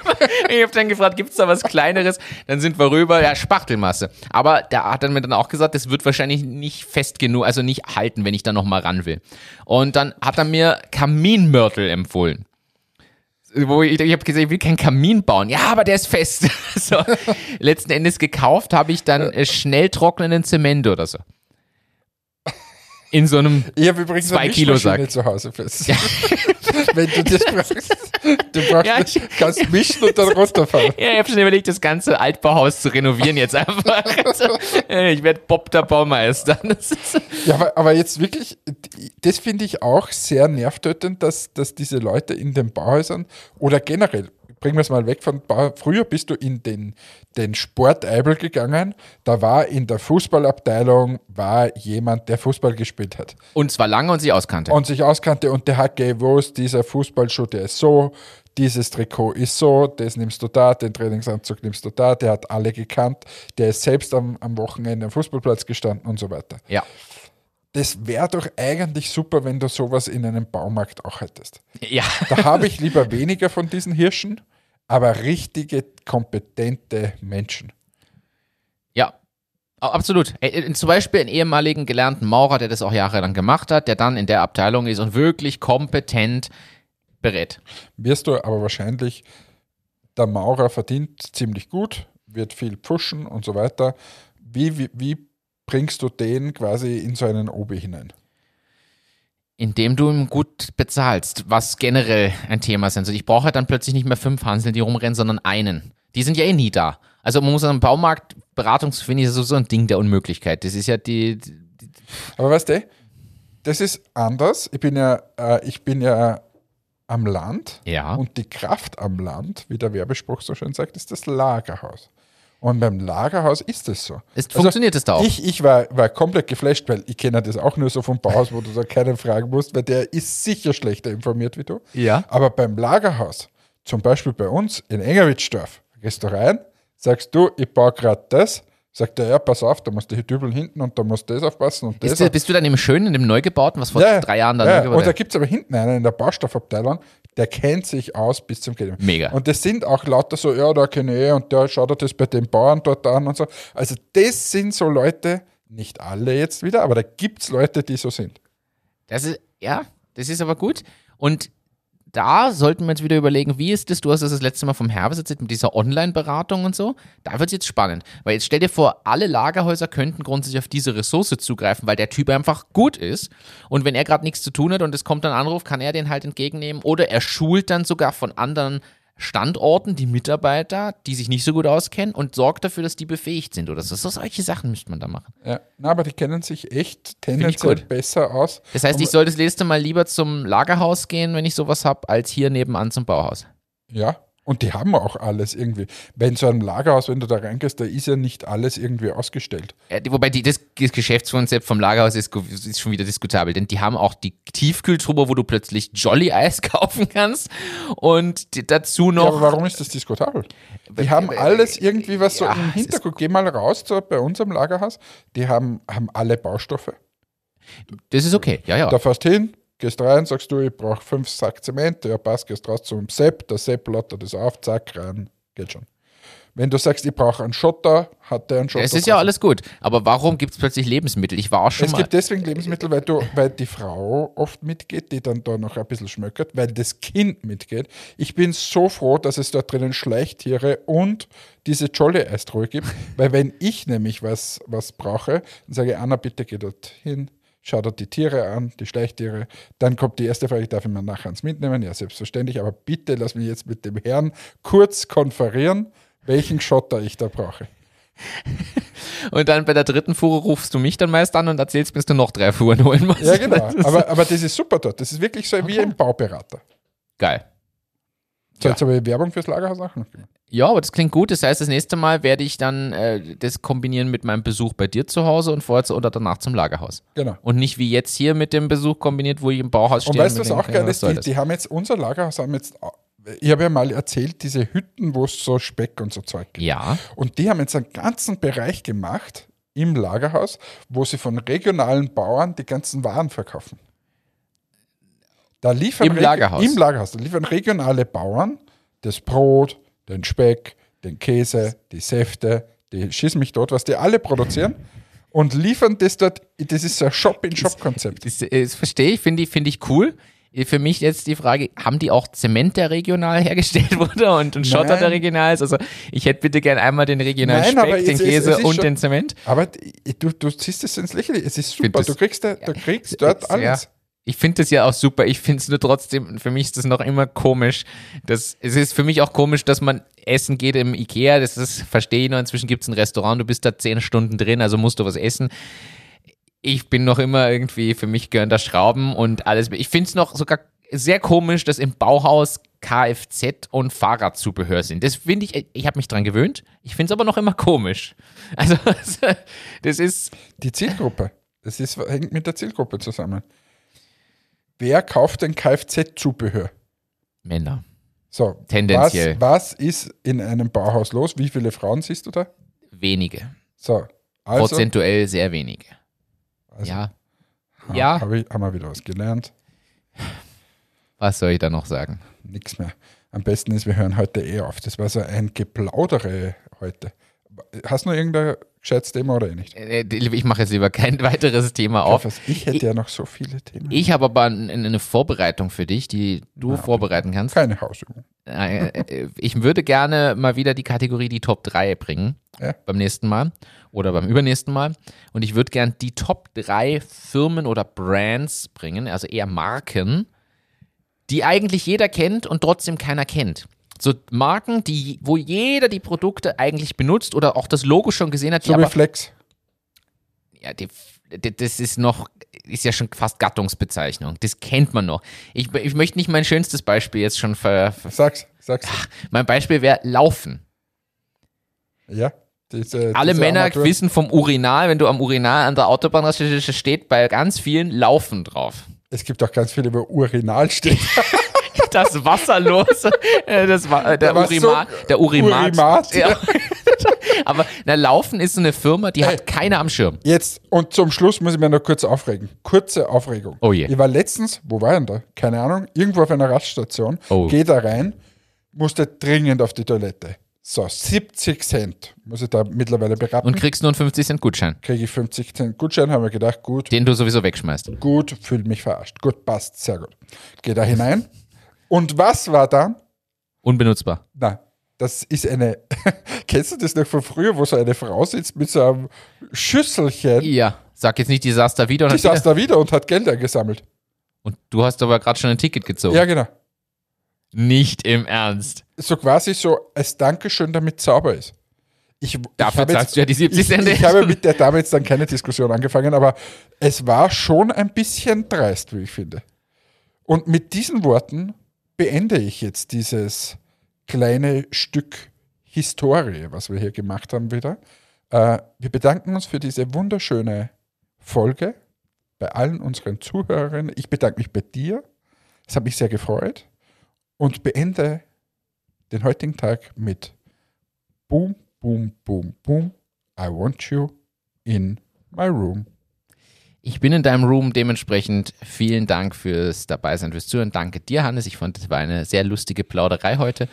ich habe dann gefragt, gibt es da was Kleineres? Dann sind wir rüber, ja, Spachtelmasse. Aber der hat dann mir dann auch gesagt, das wird wahrscheinlich nicht fest genug, also nicht halten, wenn ich da nochmal ran will. Und dann hat er mir Kaminmörtel empfohlen wo ich, ich habe gesagt, ich will keinen Kamin bauen. Ja, aber der ist fest. so, letzten Endes gekauft habe ich dann äh, schnell trocknenden Zement oder so. In so einem
ich habe übrigens zwei
Kilo Sack
zu Hause fest. Ja. Wenn du das brauchst, du brauchst, ja, ich, kannst mischen und dann runterfahren.
Ja, ich habe schon überlegt, das ganze Altbauhaus zu renovieren jetzt einfach. ich werde Bob der Baumeister.
ja, aber, aber jetzt wirklich, das finde ich auch sehr nervtötend, dass, dass diese Leute in den Bauhäusern oder generell bringen wir es mal weg von. Früher bist du in den, den Sporteibel gegangen, da war in der Fußballabteilung war jemand, der Fußball gespielt hat.
Und zwar lange und sich auskannte.
Und sich auskannte und der hat gewusst, dieser Fußballschuh, der ist so, dieses Trikot ist so, das nimmst du da, den Trainingsanzug nimmst du da, der hat alle gekannt, der ist selbst am, am Wochenende am Fußballplatz gestanden und so weiter.
Ja
das wäre doch eigentlich super, wenn du sowas in einem Baumarkt auch hättest.
Ja.
Da habe ich lieber weniger von diesen Hirschen aber richtige, kompetente Menschen.
Ja, Absolut. Zum Beispiel einen ehemaligen gelernten Maurer, der das auch jahrelang gemacht hat, der dann in der Abteilung ist und wirklich kompetent berät.
Wirst du aber wahrscheinlich, der Maurer verdient ziemlich gut, wird viel pushen und so weiter. Wie, wie, wie bringst du den quasi in so einen Obi hinein?
Indem du ihm gut bezahlst, was generell ein Thema ist. Also ich brauche dann plötzlich nicht mehr fünf Hanseln, die rumrennen, sondern einen. Die sind ja eh nie da. Also man muss am Baumarkt Beratung zu finden, ist so ein Ding der Unmöglichkeit. Das ist ja die. die
Aber weißt du, das ist anders. Ich bin ja, äh, ich bin ja am Land.
Ja.
Und die Kraft am Land, wie der Werbespruch so schön sagt, ist das Lagerhaus. Und beim Lagerhaus ist es so.
Es also funktioniert es da auch.
Ich, ich war, war komplett geflasht, weil ich kenne das auch nur so vom Bauhaus, wo du da keinen fragen musst, weil der ist sicher schlechter informiert wie du.
Ja.
Aber beim Lagerhaus, zum Beispiel bei uns in Engerwitzdorf, gehst du rein, sagst du, ich baue gerade das, sagt er, ja, pass auf, da musst du hier dübeln hinten und da musst du das aufpassen und das.
Ist, bist du dann im Schönen, in dem Neugebauten, was vor ja, drei Jahren da
ja, Und da gibt es aber hinten einen in der Baustoffabteilung, der kennt sich aus bis zum Gehen.
Mega.
Und das sind auch lauter so, ja, da kenne ich eh und der schaut er das bei den Bauern dort an und so. Also das sind so Leute, nicht alle jetzt wieder, aber da gibt es Leute, die so sind.
Das ist, ja, das ist aber gut. Und da sollten wir jetzt wieder überlegen, wie ist das, du hast das das letzte Mal vom Herbst erzählt, mit dieser Online-Beratung und so. Da wird es jetzt spannend. Weil jetzt stell dir vor, alle Lagerhäuser könnten grundsätzlich auf diese Ressource zugreifen, weil der Typ einfach gut ist. Und wenn er gerade nichts zu tun hat und es kommt ein Anruf, kann er den halt entgegennehmen. Oder er schult dann sogar von anderen Standorten die Mitarbeiter, die sich nicht so gut auskennen und sorgt dafür, dass die befähigt sind oder so. so solche Sachen müsste man da machen.
Ja, na, aber die kennen sich echt tendenziell besser aus.
Das heißt, ich soll das nächste Mal lieber zum Lagerhaus gehen, wenn ich sowas habe, als hier nebenan zum Bauhaus.
Ja, und die haben auch alles irgendwie. Bei so einem Lagerhaus, wenn du da reingehst, da ist ja nicht alles irgendwie ausgestellt.
Ja, wobei die, das, das Geschäftskonzept vom Lagerhaus ist, ist, schon wieder diskutabel, denn die haben auch die Tiefkühltruhe, wo du plötzlich Jolly Eis kaufen kannst und dazu noch. Ja,
aber warum ist das diskutabel? Die haben alles irgendwie was so ja, im Hintergrund. Geh mal raus zu, bei unserem Lagerhaus, die haben, haben alle Baustoffe.
Das ist okay, ja, ja.
Da fährst hin, gehst rein, sagst du, ich brauche fünf Sack Zement, ja passt, gehst raus zum Sepp, der Sepp lottert das auf, zack, rein, geht schon. Wenn du sagst, ich brauche einen Schotter, hat der einen Schotter.
Es ist ja alles gut. Aber warum gibt es plötzlich Lebensmittel? Ich war auch schon
Es
mal.
gibt deswegen Lebensmittel, weil, du, weil die Frau oft mitgeht, die dann da noch ein bisschen schmöckert, weil das Kind mitgeht. Ich bin so froh, dass es dort drinnen Schleichtiere und diese Jolly-Eistruhe gibt, weil wenn ich nämlich was, was brauche, dann sage ich, Anna, bitte geh dort hin, schau dort die Tiere an, die Schleichtiere. Dann kommt die erste Frage, darf ich mir nachher eins mitnehmen? Ja, selbstverständlich, aber bitte lass mich jetzt mit dem Herrn kurz konferieren, welchen Schotter ich da brauche.
Und dann bei der dritten Fuhre rufst du mich dann meist an und erzählst, bis du noch drei Fuhren holen musst.
Ja, genau. Aber, aber das ist super dort. Das ist wirklich so wie ein Bauberater.
Geil.
So,
Ja.
jetzt habe ich Werbung fürs Lagerhaus auch noch gemacht.
Ja, aber das klingt gut. Das heißt, das nächste Mal werde ich dann äh, das kombinieren mit meinem Besuch bei dir zu Hause und vorher zu, oder danach zum Lagerhaus.
Genau.
Und nicht wie jetzt hier mit dem Besuch kombiniert, wo ich im Bauhaus stehe.
Und weißt du, was auch geil ist? Die, die haben jetzt, unser Lagerhaus haben jetzt, ich habe ja mal erzählt, diese Hütten, wo es so Speck und so Zeug gibt.
Ja,
Und die haben jetzt einen ganzen Bereich gemacht im Lagerhaus, wo sie von regionalen Bauern die ganzen Waren verkaufen. Da liefern
Im Lagerhaus?
Im Lagerhaus. Da liefern regionale Bauern das Brot, den Speck, den Käse, die Säfte, die schießen mich dort, was die alle produzieren und liefern das dort. Das ist so ein Shop-in-Shop-Konzept.
das, äh, das verstehe ich, finde ich, finde ich cool. Für mich jetzt die Frage, haben die auch Zement, der regional hergestellt wurde und, und Schotter, der regional ist? Also ich hätte bitte gern einmal den regionalen
Nein,
Speck, den
es
Käse
es ist
und
schon-
den Zement.
Aber du, du ziehst es ins Lächerliche. Es ist
find
super.
das-
Du kriegst, da, du kriegst dort
Ja.
alles.
Ich finde das ja auch super. Ich finde es nur trotzdem, für mich ist das noch immer komisch. Das, es ist für mich auch komisch, dass man essen geht im Ikea. Das ist, verstehe ich noch. Inzwischen gibt es ein Restaurant, du bist da zehn Stunden drin, also musst du was essen. Ich bin noch immer irgendwie, für mich gehören da Schrauben und alles. Ich finde es noch sogar sehr komisch, dass im Bauhaus Kfz und Fahrradzubehör sind. Das finde ich, ich habe mich dran gewöhnt. Ich finde es aber noch immer komisch. Also, das ist,
Die Zielgruppe. Das ist, hängt mit der Zielgruppe zusammen. Wer kauft denn Kfz-Zubehör?
Männer.
So,
Tendenziell.
Was, was ist in einem Bauhaus los? Wie viele Frauen siehst du da?
Wenige.
So, also,
Prozentuell sehr wenige.
also
ja.
ha-
ja.
Hab ich, haben wir wieder was gelernt.
Was soll ich da noch sagen?
Nichts mehr. Am besten ist, wir hören heute eh auf. Das war so ein Geplaudere heute. Hast du noch irgendein gescheites Thema oder eh nicht?
Äh, Ich mache jetzt lieber kein weiteres Thema auf.
Was, ich hätte ja noch so viele Themen.
Ich habe aber ein- eine Vorbereitung für dich, die du vorbereiten kannst.
Keine Hausübung.
Äh, äh, Ich würde gerne mal wieder die Kategorie die Top 3 bringen.
Ja.
Beim nächsten Mal oder beim übernächsten Mal. Und ich würde gern die Top 3 Firmen oder Brands bringen, also eher Marken, die eigentlich jeder kennt und trotzdem keiner kennt. So Marken, die, wo jeder die Produkte eigentlich benutzt oder auch das Logo schon gesehen hat,
So
ja, die, die, das ist noch, ist ja schon fast Gattungsbezeichnung. Das kennt man noch. Ich, ich möchte nicht mein schönstes Beispiel jetzt schon ver. ver
Sag's, sag's.
mein Beispiel wäre Laufen.
Ja. Diese,
Alle
diese
Männer
Armaturen.
wissen vom Urinal, wenn du am Urinal an der Autobahn steht bei ganz vielen Laufen drauf.
Es gibt auch ganz viele, wo Urinal steht.
Das Wasserlos, äh, das war äh, der
was
Urima,
so-
der Urimat.
Urimat,
Ja. Aber na, Laufen ist so eine Firma, die
Hey.
hat keiner am Schirm.
Jetzt, und zum Schluss muss ich mir noch kurz aufregen. Kurze Aufregung.
Oh je.
Ich war letztens, wo war ich denn da? Keine Ahnung, irgendwo auf einer Raststation.
Oh.
Geh da rein, musste dringend auf die Toilette. So, 70 Cent muss ich da mittlerweile beraten.
Und kriegst nur einen 50 Cent Gutschein,
Kriege ich 50 Cent Gutschein, haben wir gedacht, gut,
den du sowieso wegschmeißt.
gut, fühle mich verarscht. Gut, passt, sehr gut. Geh da hinein. Und was war dann?
Unbenutzbar.
Na, das ist eine. Kennst du das noch von früher, wo so eine Frau sitzt mit so einem Schüsselchen?
Ja, sag jetzt nicht, die saß da wieder und,
Die
hat wieder,
saß da wieder und hat Geld eingesammelt.
und du hast aber gerade schon ein Ticket gezogen.
Ja, genau.
Nicht im Ernst.
So quasi so als Dankeschön, damit sauber ist. Ich,
Dafür
ich habe
zahlst du ja die 70
ich,
Cent.
Ich habe mit der Dame jetzt dann keine Diskussion angefangen, aber es war schon ein bisschen dreist, wie ich finde. Und mit diesen Worten beende ich jetzt dieses kleine Stück Historie, was wir hier gemacht haben wieder. Äh, wir bedanken uns für diese wunderschöne Folge bei allen unseren Zuhörerinnen. Ich bedanke mich bei dir. Es hat mich sehr gefreut. Und beende den heutigen Tag mit Boom, Boom, Boom, Boom. I want you in my room.
Ich bin in deinem Room, dementsprechend vielen Dank fürs Dabeisein, fürs Zuhören. Danke dir, Hannes. Ich fand, es war eine sehr lustige Plauderei heute.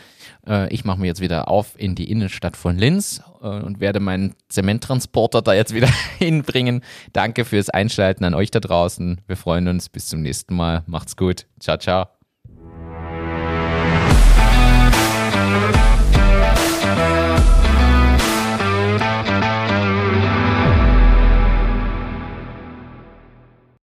Äh, ich mache mir jetzt wieder auf in die Innenstadt von Linz äh, und werde meinen Zementtransporter da jetzt wieder hinbringen. Danke fürs Einschalten an euch da draußen. Wir freuen uns. Bis zum nächsten Mal. Macht's gut. Ciao, ciao.